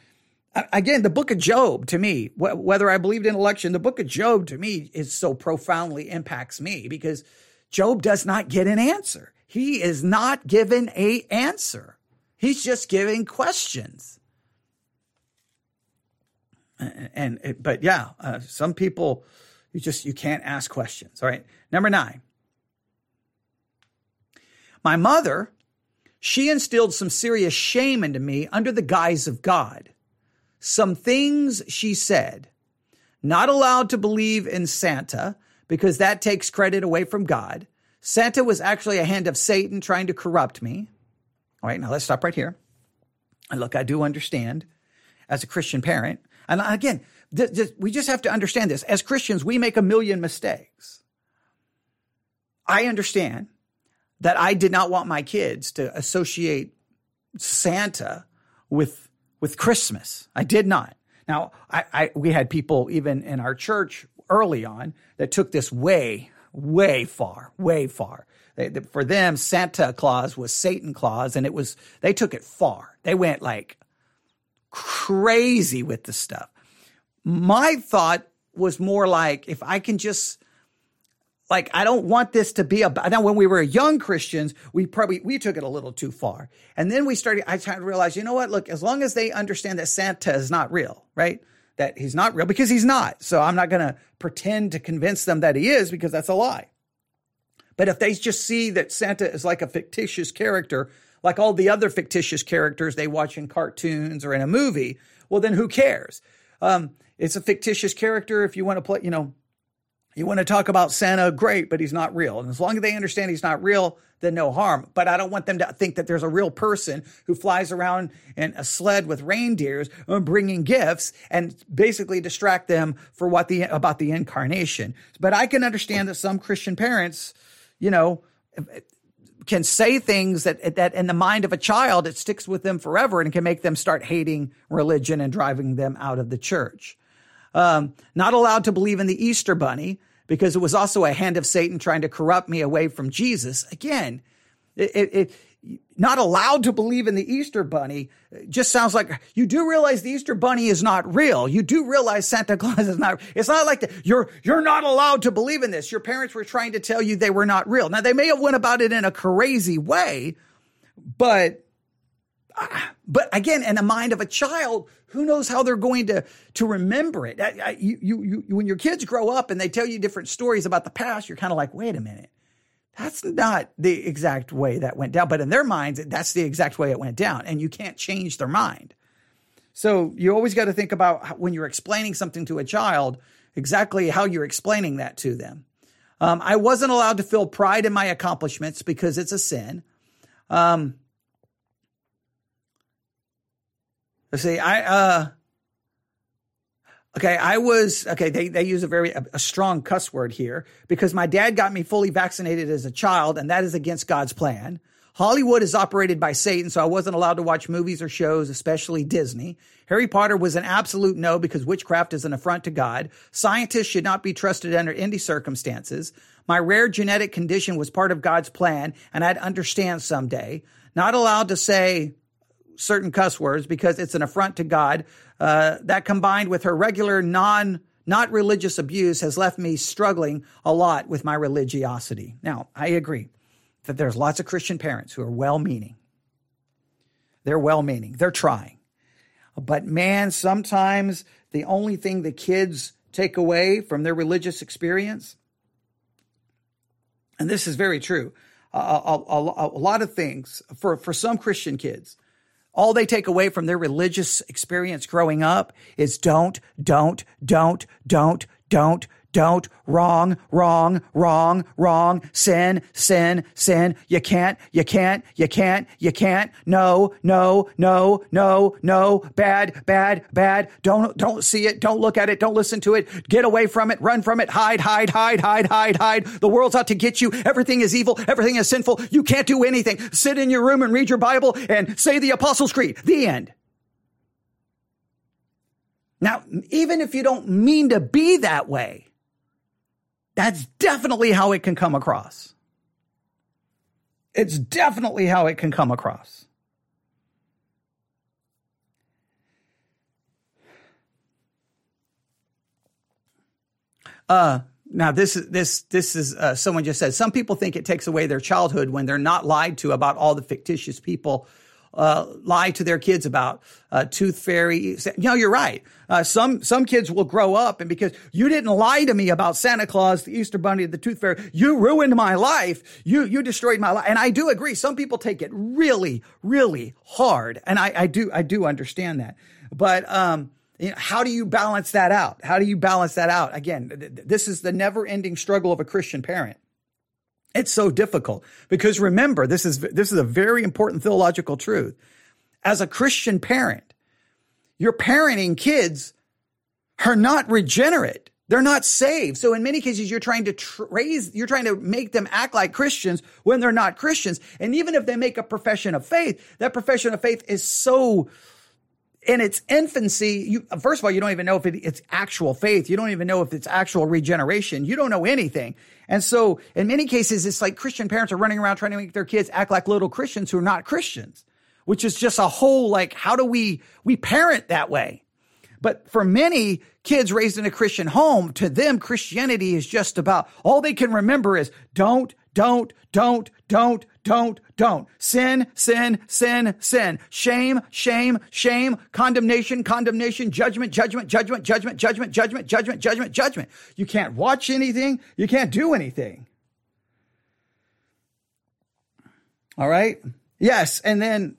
again, the book of Job to me, whether I believed in election, the book of Job to me is so profoundly impacts me because Job does not get an answer. He is not given a answer. He's just giving questions. And, and but yeah, uh, some people you just you can't ask questions. All right. Number 9. My mother, she instilled some serious shame into me under the guise of God. Some things she said, not allowed to believe in Santa because that takes credit away from God. Santa was actually a hand of Satan trying to corrupt me. All right, now let's stop right here. And look, I do understand as a Christian parent. And again, th- th- we just have to understand this. As Christians, we make a million mistakes. I understand that I did not want my kids to associate Santa with, with Christmas. I did not. Now, I, I, we had people even in our church early on that took this way, way far, way far. They, they, for them, Santa Claus was Satan Claus, and it was they took it far. They went like crazy with the stuff. My thought was more like if I can just like I don't want this to be about now when we were young Christians, we probably we took it a little too far. And then we started I started to realize, you know what, look, as long as they understand that Santa is not real, right? That he's not real because he's not. So I'm not gonna pretend to convince them that he is because that's a lie. But if they just see that Santa is like a fictitious character, like all the other fictitious characters they watch in cartoons or in a movie, well, then who cares? Um, it's a fictitious character. If you want to play, you know, you want to talk about Santa, great, but he's not real. And as long as they understand he's not real, then no harm. But I don't want them to think that there's a real person who flies around in a sled with reindeers and bringing gifts and basically distract them for what the about the incarnation. But I can understand that some Christian parents you know, can say things that that in the mind of a child it sticks with them forever and can make them start hating religion and driving them out of the church. Um, not allowed to believe in the Easter bunny because it was also a hand of Satan trying to corrupt me away from Jesus. Again, it, it, not allowed to believe in the Easter bunny just sounds like you do realize the Easter bunny is not real. You do realize Santa Claus is not, it's not like the, you're, you're not allowed to believe in this. Your parents were trying to tell you they were not real. Now they may have went about it in a crazy way, but but again, in the mind of a child, who knows how they're going to to remember it? You, you, you, when your kids grow up and they tell you different stories about the past, you're kind of like, wait a minute, that's not the exact way that went down. But in their minds, that's the exact way it went down, and you can't change their mind. So you always got to think about when you're explaining something to a child, exactly how you're explaining that to them. Um, I wasn't allowed to feel pride in my accomplishments because it's a sin. Um, let's see, I, uh, okay, I was, okay, they, they use a very, a, a strong cuss word here because my dad got me fully vaccinated as a child and that is against God's plan. Hollywood is operated by Satan, so I wasn't allowed to watch movies or shows, especially Disney. Harry Potter was an absolute no because witchcraft is an affront to God. Scientists should not be trusted under any circumstances. My rare genetic condition was part of God's plan, and I'd understand someday. Not allowed to say certain cuss words because it's an affront to God. Uh, that combined with her regular non not religious abuse has left me struggling a lot with my religiosity. Now, I agree that there's lots of Christian parents who are well meaning. They're well meaning, they're trying. But man, sometimes the only thing the kids take away from their religious experience, and this is very true, a, a, a, a lot of things for, for some Christian kids, all they take away from their religious experience growing up is don't, don't, don't, don't, don't, don't, wrong, wrong, wrong, wrong, sin, sin, sin. You can't, you can't, you can't, you can't. No, no, no, no, no. Bad, bad, bad. Don't, don't see it. Don't look at it. Don't listen to it. Get away from it. Run from it. Hide, hide, hide, hide, hide, hide. The world's out to get you. Everything is evil. Everything is sinful. You can't do anything. Sit in your room and read your Bible and say the Apostles' Creed. The end. Now, even if you don't mean to be that way, that's definitely how it can come across. It's definitely how it can come across. Uh, now this is this this is uh, someone just said some people think it takes away their childhood when they're not lied to about all the fictitious people uh, lie to their kids about uh, tooth fairy. No, you're right. Uh, some some kids will grow up and because you didn't lie to me about Santa Claus, the Easter Bunny, the tooth fairy, you ruined my life. You you destroyed my life. And I do agree. Some people take it really really hard, and I, I do I do understand that. But um, you know, how do you balance that out? How do you balance that out? Again, th- this is the never ending struggle of a Christian parent. It's so difficult because remember, this is, this is a very important theological truth. As a Christian parent, you're parenting kids are not regenerate. They're not saved. So in many cases, you're trying to tr- raise, you're trying to make them act like Christians when they're not Christians. And even if they make a profession of faith, that profession of faith is so in its infancy, you, first of all, you don't even know if it, it's actual faith. You don't even know if it's actual regeneration. You don't know anything. And so in many cases, it's like Christian parents are running around trying to make their kids act like little Christians who are not Christians, which is just a whole, like, how do we, we parent that way? But for many kids raised in a Christian home, to them, Christianity is just about all they can remember is don't, don't, don't, don't, don't, don't. Sin, sin, sin, sin. Shame, shame, shame. Condemnation, condemnation. Judgment, judgment, judgment, judgment, judgment, judgment, judgment, judgment, judgment. You can't watch anything. You can't do anything. All right. Yes. And then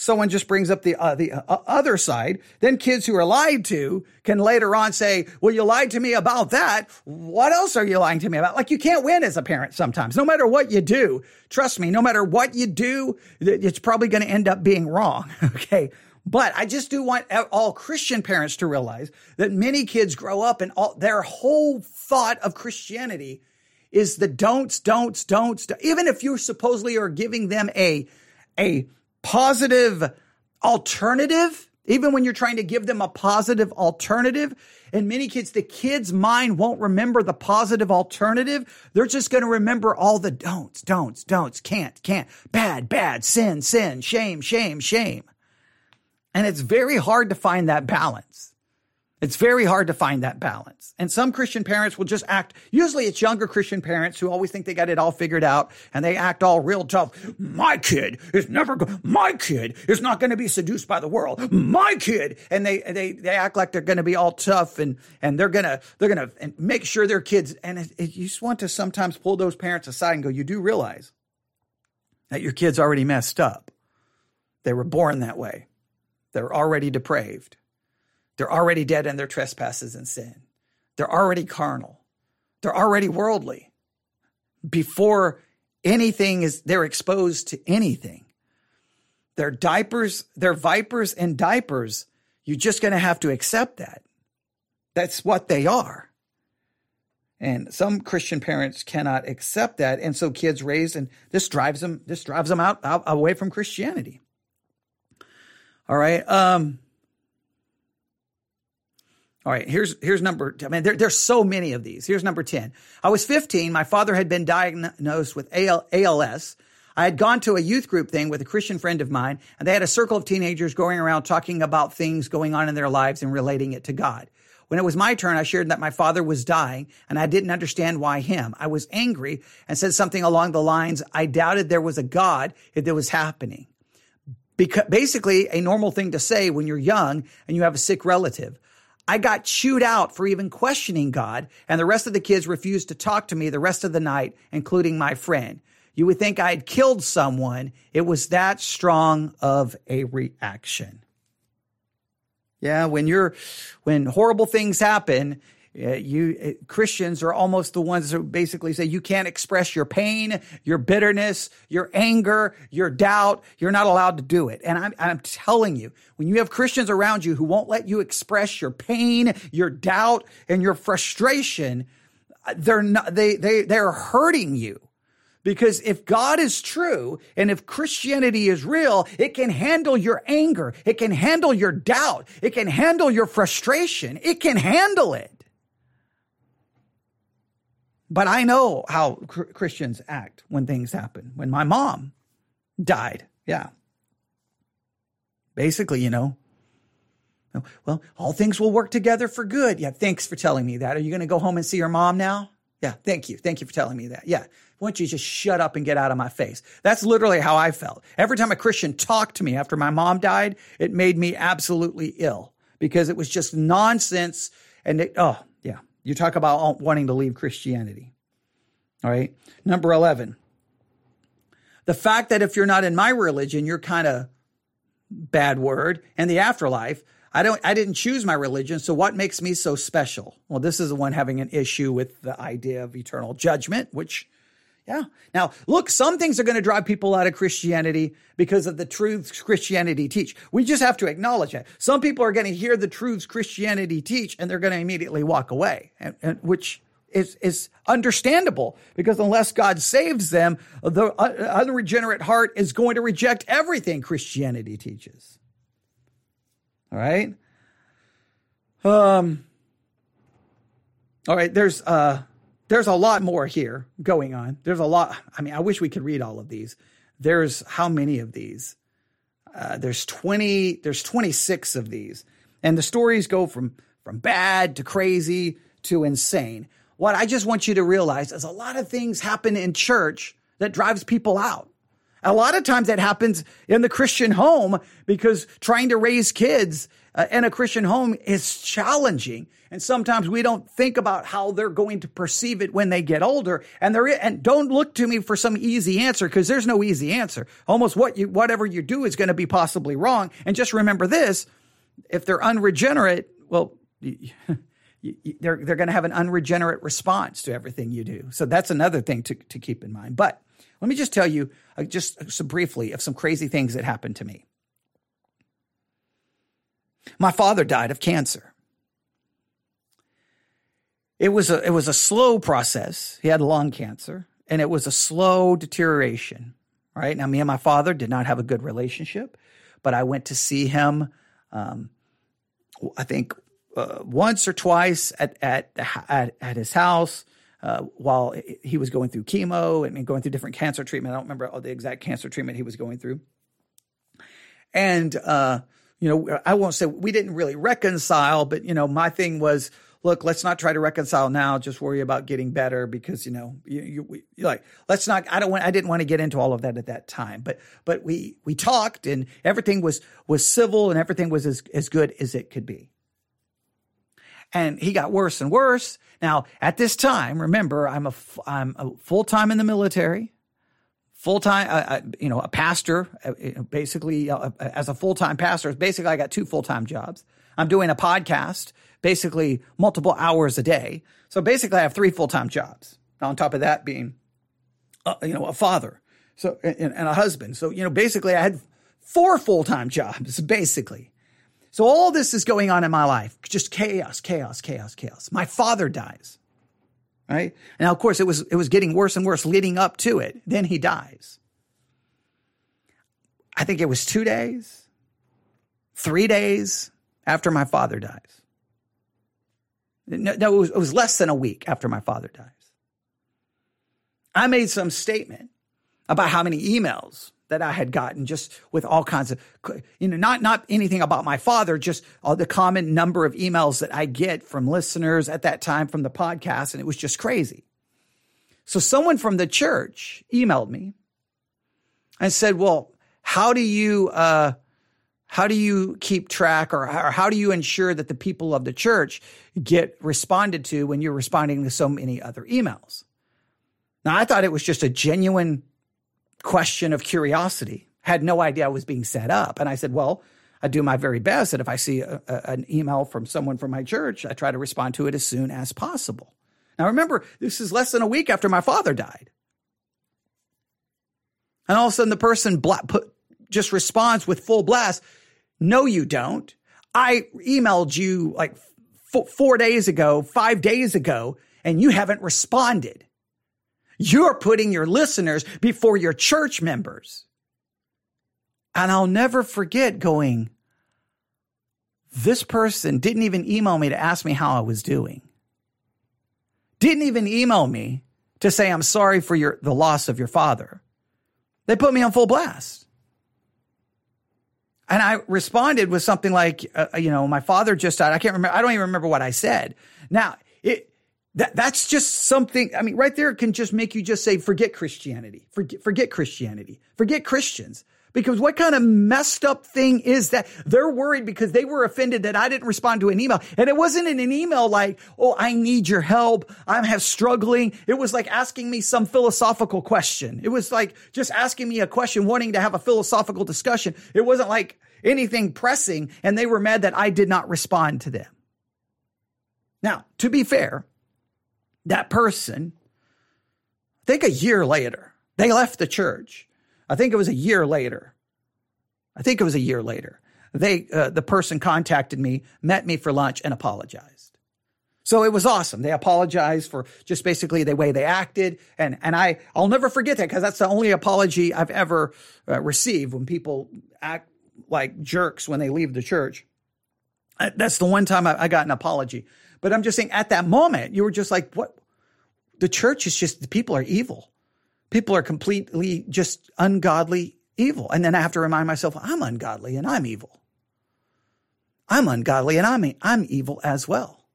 someone just brings up the uh, the uh, other side, then kids who are lied to can later on say, "Well, you lied to me about that. What else are you lying to me about?" Like you can't win as a parent sometimes. No matter what you do, trust me, no matter what you do, it's probably going to end up being wrong. okay? But I just do want all Christian parents to realize that many kids grow up and all their whole thought of Christianity is the don'ts, don'ts, don'ts. Even if you supposedly are giving them a a positive alternative, even when you're trying to give them a positive alternative. And many kids, the kid's mind won't remember the positive alternative. They're just going to remember all the don'ts, don'ts, don'ts, can't, can't, bad, bad, sin, sin, shame, shame, shame. And it's very hard to find that balance. It's very hard to find that balance. And some Christian parents will just act, usually it's younger Christian parents who always think they got it all figured out and they act all real tough. My kid is never, go- my kid is not going to be seduced by the world. My kid. And they, they, they act like they're going to be all tough and, and they're going to, they're going to make sure their kids, and it, it, you just want to sometimes pull those parents aside and go, you do realize that your kid's already messed up. They were born that way. They're already depraved they're already dead in their trespasses and sin. They're already carnal. They're already worldly. Before anything is, they're exposed to anything. They're diapers, they're vipers and diapers. You're just going to have to accept that. That's what they are. And some Christian parents cannot accept that. And so kids raised, and this drives them, this drives them out, out away from Christianity. All right. Um, all right, here's here's number. I mean, there, there's so many of these. Here's number ten. I was 15. My father had been diagnosed with AL, ALS. I had gone to a youth group thing with a Christian friend of mine, and they had a circle of teenagers going around talking about things going on in their lives and relating it to God. When it was my turn, I shared that my father was dying, and I didn't understand why him. I was angry and said something along the lines, "I doubted there was a God if it was happening." Because basically, a normal thing to say when you're young and you have a sick relative. I got chewed out for even questioning God, and the rest of the kids refused to talk to me the rest of the night, including my friend. You would think I had killed someone. It was that strong of a reaction. Yeah, when you're, when horrible things happen, uh, you uh, Christians are almost the ones who basically say you can't express your pain, your bitterness, your anger, your doubt. You're not allowed to do it. And I'm, I'm telling you, when you have Christians around you who won't let you express your pain, your doubt, and your frustration, they're not, they, they, they're hurting you. Because if God is true and if Christianity is real, it can handle your anger. It can handle your doubt. It can handle your frustration. It can handle it. But I know how cr- Christians act when things happen. When my mom died, yeah. Basically, you know, well, all things will work together for good. Yeah, thanks for telling me that. Are you going to go home and see your mom now? Yeah, thank you. Thank you for telling me that. Yeah. Why don't you just shut up and get out of my face? That's literally how I felt. Every time a Christian talked to me after my mom died, it made me absolutely ill because it was just nonsense. And it, oh, you talk about wanting to leave Christianity. All right. Number 11. The fact that if you're not in my religion, you're kind of bad word and the afterlife. I don't I didn't choose my religion, so what makes me so special? Well, this is the one having an issue with the idea of eternal judgment, which yeah. Now, look, some things are going to drive people out of Christianity because of the truths Christianity teach. We just have to acknowledge that. Some people are going to hear the truths Christianity teach and they're going to immediately walk away, and, and, which is, is understandable because unless God saves them, the unregenerate heart is going to reject everything Christianity teaches. All right. Um, all right. There's, uh, there's a lot more here going on. There's a lot. I mean, I wish we could read all of these. There's how many of these? Uh, there's 20, there's 26 of these. And the stories go from, from bad to crazy to insane. What I just want you to realize is a lot of things happen in church that drives people out. A lot of times that happens in the Christian home because trying to raise kids uh, in a Christian home is challenging. And sometimes we don't think about how they're going to perceive it when they get older. And there, and don't look to me for some easy answer because there's no easy answer. Almost what you, whatever you do is going to be possibly wrong. And just remember this: if they're unregenerate, well, they're they're going to have an unregenerate response to everything you do. So that's another thing to to keep in mind. But let me just tell you, uh, just so briefly, of some crazy things that happened to me. My father died of cancer. It was a, it was a slow process. He had lung cancer and it was a slow deterioration. Right now, me and my father did not have a good relationship, but I went to see him. Um, I think uh, once or twice at at at, at his house uh, while he was going through chemo and going through different cancer treatment. I don't remember all the exact cancer treatment he was going through. And uh, you know, I won't say we didn't really reconcile, but you know, my thing was, look, let's not try to reconcile now. Just worry about getting better because you know, you, you we, like let's not. I don't want. I didn't want to get into all of that at that time, but but we we talked and everything was was civil and everything was as as good as it could be. And he got worse and worse. Now at this time, remember, I'm a I'm a full time in the military full time, uh, uh, you know, a pastor, uh, basically uh, as a full time pastor. Basically, I got two full time jobs. I'm doing a podcast, basically multiple hours a day. So basically, I have three full time jobs. On top of that, being, uh, you know, a father, so and, and a husband. So you know, basically, I had four full time jobs, basically. So all this is going on in my life, just chaos, chaos, chaos, chaos. My father dies right? Now, of course, it was it was getting worse and worse leading up to it. Then he dies. I think it was two days, three days after my father dies. No, no it, was, it was less than a week after my father dies. I made some statement about how many emails that I had gotten just with all kinds of, you know, not, not anything about my father, just all the common number of emails that I get from listeners at that time from the podcast. And it was just crazy. So someone from the church emailed me and said, well, how do you, uh, how do you keep track or, or how do you ensure that the people of the church get responded to when you're responding to so many other emails? Now, I thought it was just a genuine question of curiosity. Had no idea I was being set up. And I said, well, I do my very best that if I see a, a, an email from someone from my church, I try to respond to it as soon as possible. Now remember, this is less than a week after my father died. And all of a sudden the person bla- put, just responds with full blast. No, you don't. I emailed you like f- four days ago, five days ago, and you haven't responded. You're putting your listeners before your church members. And I'll never forget going, this person didn't even email me to ask me how I was doing. Didn't even email me to say I'm sorry for your the loss of your father. They put me on full blast. And I responded with something like, uh, you know, my father just died. I can't remember. I don't even remember what I said. Now, it, that, that's just something. I mean, right there can just make you just say, forget Christianity, forget, forget Christianity, forget Christians. Because what kind of messed up thing is that? They're worried because they were offended that I didn't respond to an email. And it wasn't in an email like, oh, I need your help. I'm have struggling. It was like asking me some philosophical question. It was like just asking me a question, wanting to have a philosophical discussion. It wasn't like anything pressing. And they were mad that I did not respond to them. Now, to be fair, that person, I think a year later, they left the church. I think it was a year later. I think it was a year later. They, uh, the person contacted me, met me for lunch, and apologized. So it was awesome. They apologized for just basically the way they acted, and and I I'll never forget that because that's the only apology I've ever uh, received when people act like jerks when they leave the church. That's the one time I, I got an apology. But I'm just saying at that moment, you were just like, what? The church is just, the people are evil. People are completely just ungodly evil. And then I have to remind myself, I'm ungodly and I'm evil. I'm ungodly and I'm, I'm evil as well.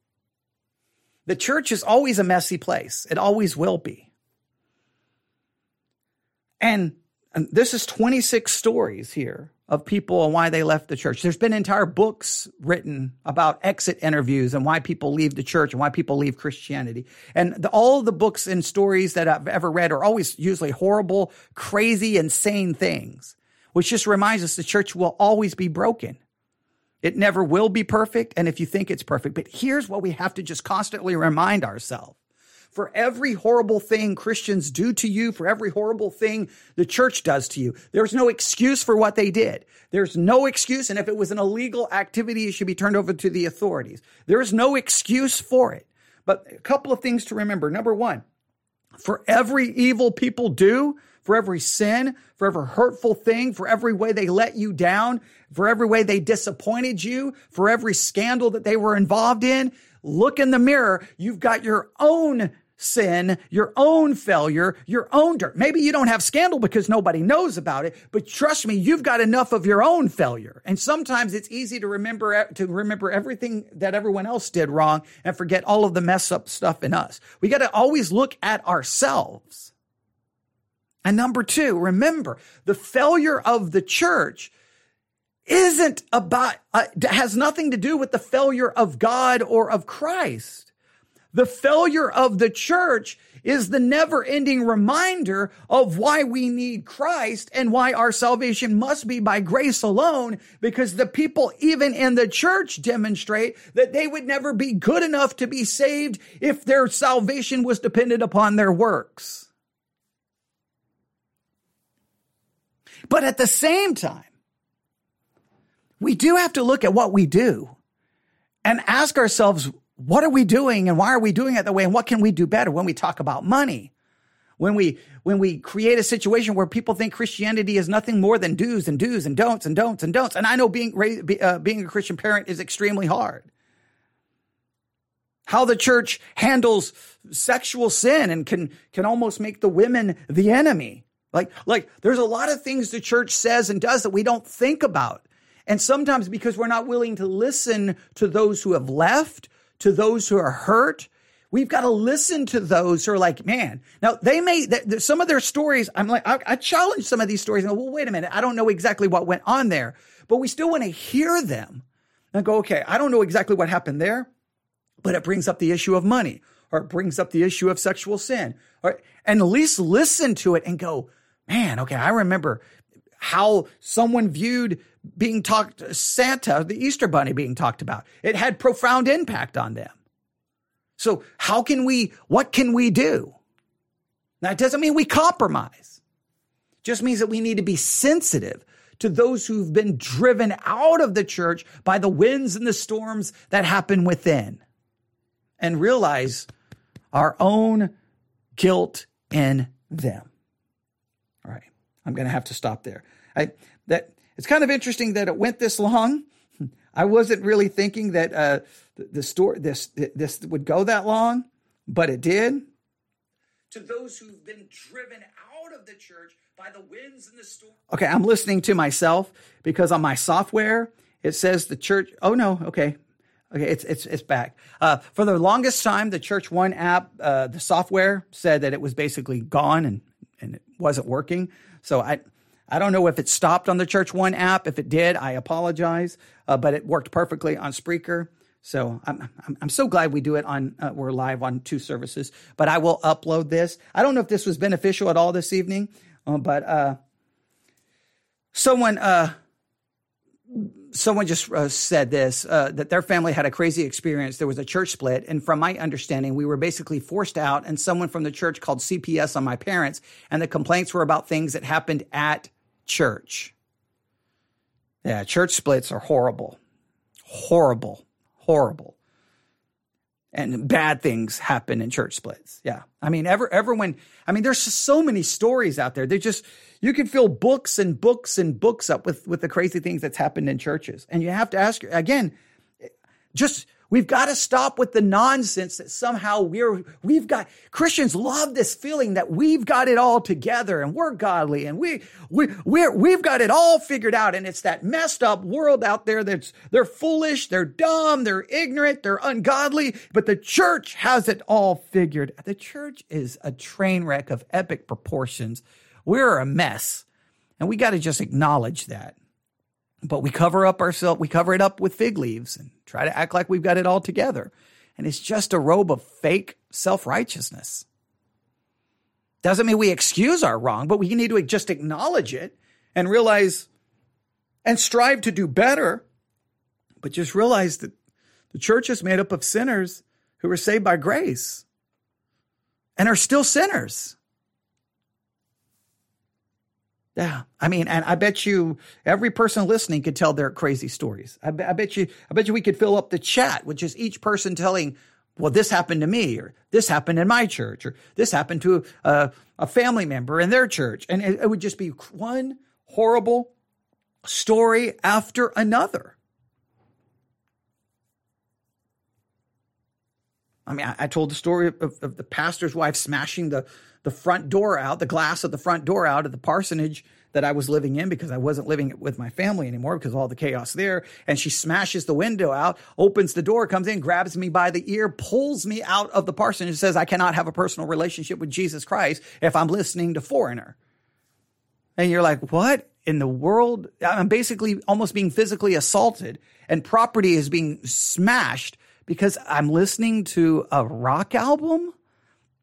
The church is always a messy place. It always will be. And, and this is 26 stories here of people and why they left the church. There's been entire books written about exit interviews and why people leave the church and why people leave Christianity. And the, all the books and stories that I've ever read are always usually horrible, crazy, insane things, which just reminds us the church will always be broken. It never will be perfect. And if you think it's perfect, but here's what we have to just constantly remind ourselves for every horrible thing Christians do to you, for every horrible thing the church does to you. There's no excuse for what they did. There's no excuse. And if it was an illegal activity, it should be turned over to the authorities. There is no excuse for it. But a couple of things to remember. Number one, for every evil people do, for every sin, for every hurtful thing, for every way they let you down, for every way they disappointed you, for every scandal that they were involved in, look in the mirror. You've got your own sin, your own failure, your own dirt. Maybe you don't have scandal because nobody knows about it, but trust me, you've got enough of your own failure. And sometimes it's easy to remember to remember everything that everyone else did wrong and forget all of the mess up stuff in us. We got to always look at ourselves. And number 2, remember, the failure of the church isn't about uh, has nothing to do with the failure of God or of Christ. The failure of the church is the never ending reminder of why we need Christ and why our salvation must be by grace alone, because the people even in the church demonstrate that they would never be good enough to be saved if their salvation was dependent upon their works. But at the same time, we do have to look at what we do and ask ourselves, what are we doing and why are we doing it that way and what can we do better when we talk about money? When we when we create a situation where people think christianity is nothing more than do's and do's and don'ts and don'ts and don'ts. And i know being uh, being a christian parent is extremely hard. How the church handles sexual sin and can can almost make the women the enemy. Like like there's a lot of things the church says and does that we don't think about. And sometimes because we're not willing to listen to those who have left to those who are hurt. We've got to listen to those who are like, man. Now they may some of their stories. I'm like, I, I challenge some of these stories. And go, well, wait a minute. I don't know exactly what went on there, but we still want to hear them and go, okay, I don't know exactly what happened there, but it brings up the issue of money, or it brings up the issue of sexual sin, or and at least listen to it and go, man, okay, I remember how someone viewed being talked, Santa, the Easter bunny being talked about. It had profound impact on them. So how can we, what can we do? Now, it doesn't mean we compromise. It just means that we need to be sensitive to those who've been driven out of the church by the winds and the storms that happen within and realize our own guilt in them. All right. I'm going to have to stop there. I, that it's kind of interesting that it went this long. I wasn't really thinking that uh, the, the story this this would go that long, but it did. To those who've been driven out of the church by the winds and the storm. Okay, I'm listening to myself because on my software it says the church. Oh no, okay, okay, it's it's it's back. Uh, for the longest time, the Church One app, uh, the software said that it was basically gone and and it wasn't working. So I I don't know if it stopped on the Church One app. If it did, I apologize, uh, but it worked perfectly on Spreaker. So I'm, I'm, I'm so glad we do it on, uh, we're live on two services, but I will upload this. I don't know if this was beneficial at all this evening, uh, but, uh, someone, uh, someone just uh, said this uh, that their family had a crazy experience. There was a church split, and from my understanding, we were basically forced out. And someone from the church called CPS on my parents, and the complaints were about things that happened at church. Yeah, church splits are horrible. Horrible. Horrible. And bad things happen in church splits. Yeah. I mean, ever, everyone, I mean, there's so many stories out there. They just, you can fill books and books and books up with, with the crazy things that's happened in churches. And you have to ask, again, just We've got to stop with the nonsense that somehow we're, we've got, Christians love this feeling that we've got it all together and we're godly and we, we, we're, we've got it all figured out. And it's that messed up world out there that's, they're foolish, they're dumb, they're ignorant, they're ungodly, but the church has it all figured. The church is a train wreck of epic proportions. We're a mess and we got to just acknowledge that but we cover up ourselves, we cover it up with fig leaves and try to act like we've got it all together. And it's just a robe of fake self righteousness. Doesn't mean we excuse our wrong, but we need to just acknowledge it and realize and strive to do better. But just realize that the church is made up of sinners who were saved by grace and are still sinners. Yeah. I mean, and I bet you every person listening could tell their crazy stories. I, I, bet you, I bet you we could fill up the chat, which is each person telling, well, this happened to me, or this happened in my church, or this happened to a, a family member in their church. And it, it would just be one horrible story after another. I mean, I, I told the story of, of, the pastor's wife smashing the, the front door out, the glass of the front door out of the parsonage that I was living in because I wasn't living with my family anymore because of all the chaos there. And she smashes the window out, opens the door, comes in, grabs me by the ear, pulls me out of the parsonage, says, I cannot have a personal relationship with Jesus Christ if I'm listening to Foreigner. And you're like, what in the world? I'm basically almost being physically assaulted and property is being smashed because I'm listening to a rock album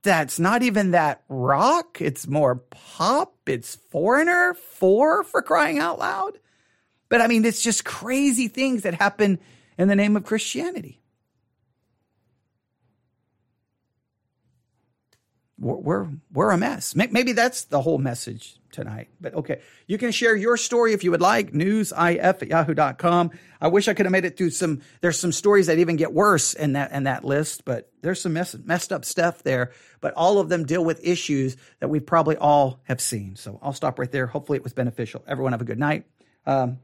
that's not even that rock. It's more pop. It's foreigner four for crying out loud. But I mean, it's just crazy things that happen in the name of Christianity. We're, we're, we're a mess. Maybe that's the whole message tonight. But okay, you can share your story if you would like. Newsif at yahoo.com. I wish I could have made it through some, there's some stories that even get worse in that, in that list, but there's some mess, messed up stuff there. But all of them deal with issues that we probably all have seen. So I'll stop right there. Hopefully it was beneficial. Everyone have a good night. Um,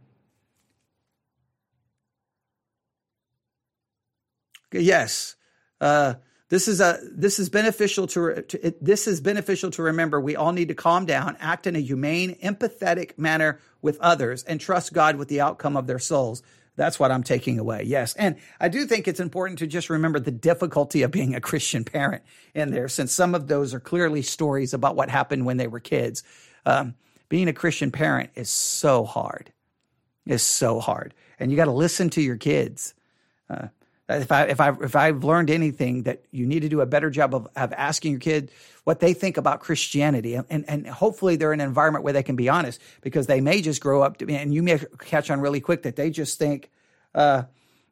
yes. Uh, this is a this is beneficial to, to it, this is beneficial to remember. We all need to calm down, act in a humane, empathetic manner with others, and trust God with the outcome of their souls. That's what I'm taking away. Yes. And I do think it's important to just remember the difficulty of being a Christian parent in there, since some of those are clearly stories about what happened when they were kids. Um, being a Christian parent is so hard. Is so hard. And you got to listen to your kids. Uh, if I if I if I've learned anything that you need to do a better job of, of asking your kid what they think about Christianity. And, and, hopefully they're in an environment where they can be honest because they may just grow up to and you may catch on really quick that they just think uh,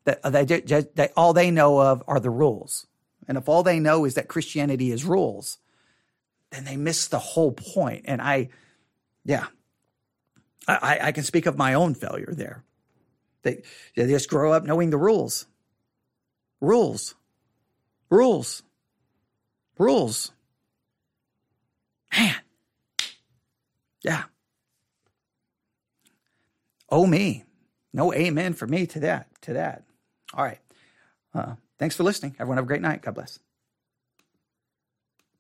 that they, just, that all they know of are the rules. And if all they know is that Christianity is rules then they miss the whole point. And I yeah I, I can speak of my own failure there. They, they just grow up knowing the rules Rules. Rules. Rules. Man. Yeah. Oh, me. No amen for me to that. To that. All right. Uh, thanks for listening. Everyone have a great night. God bless.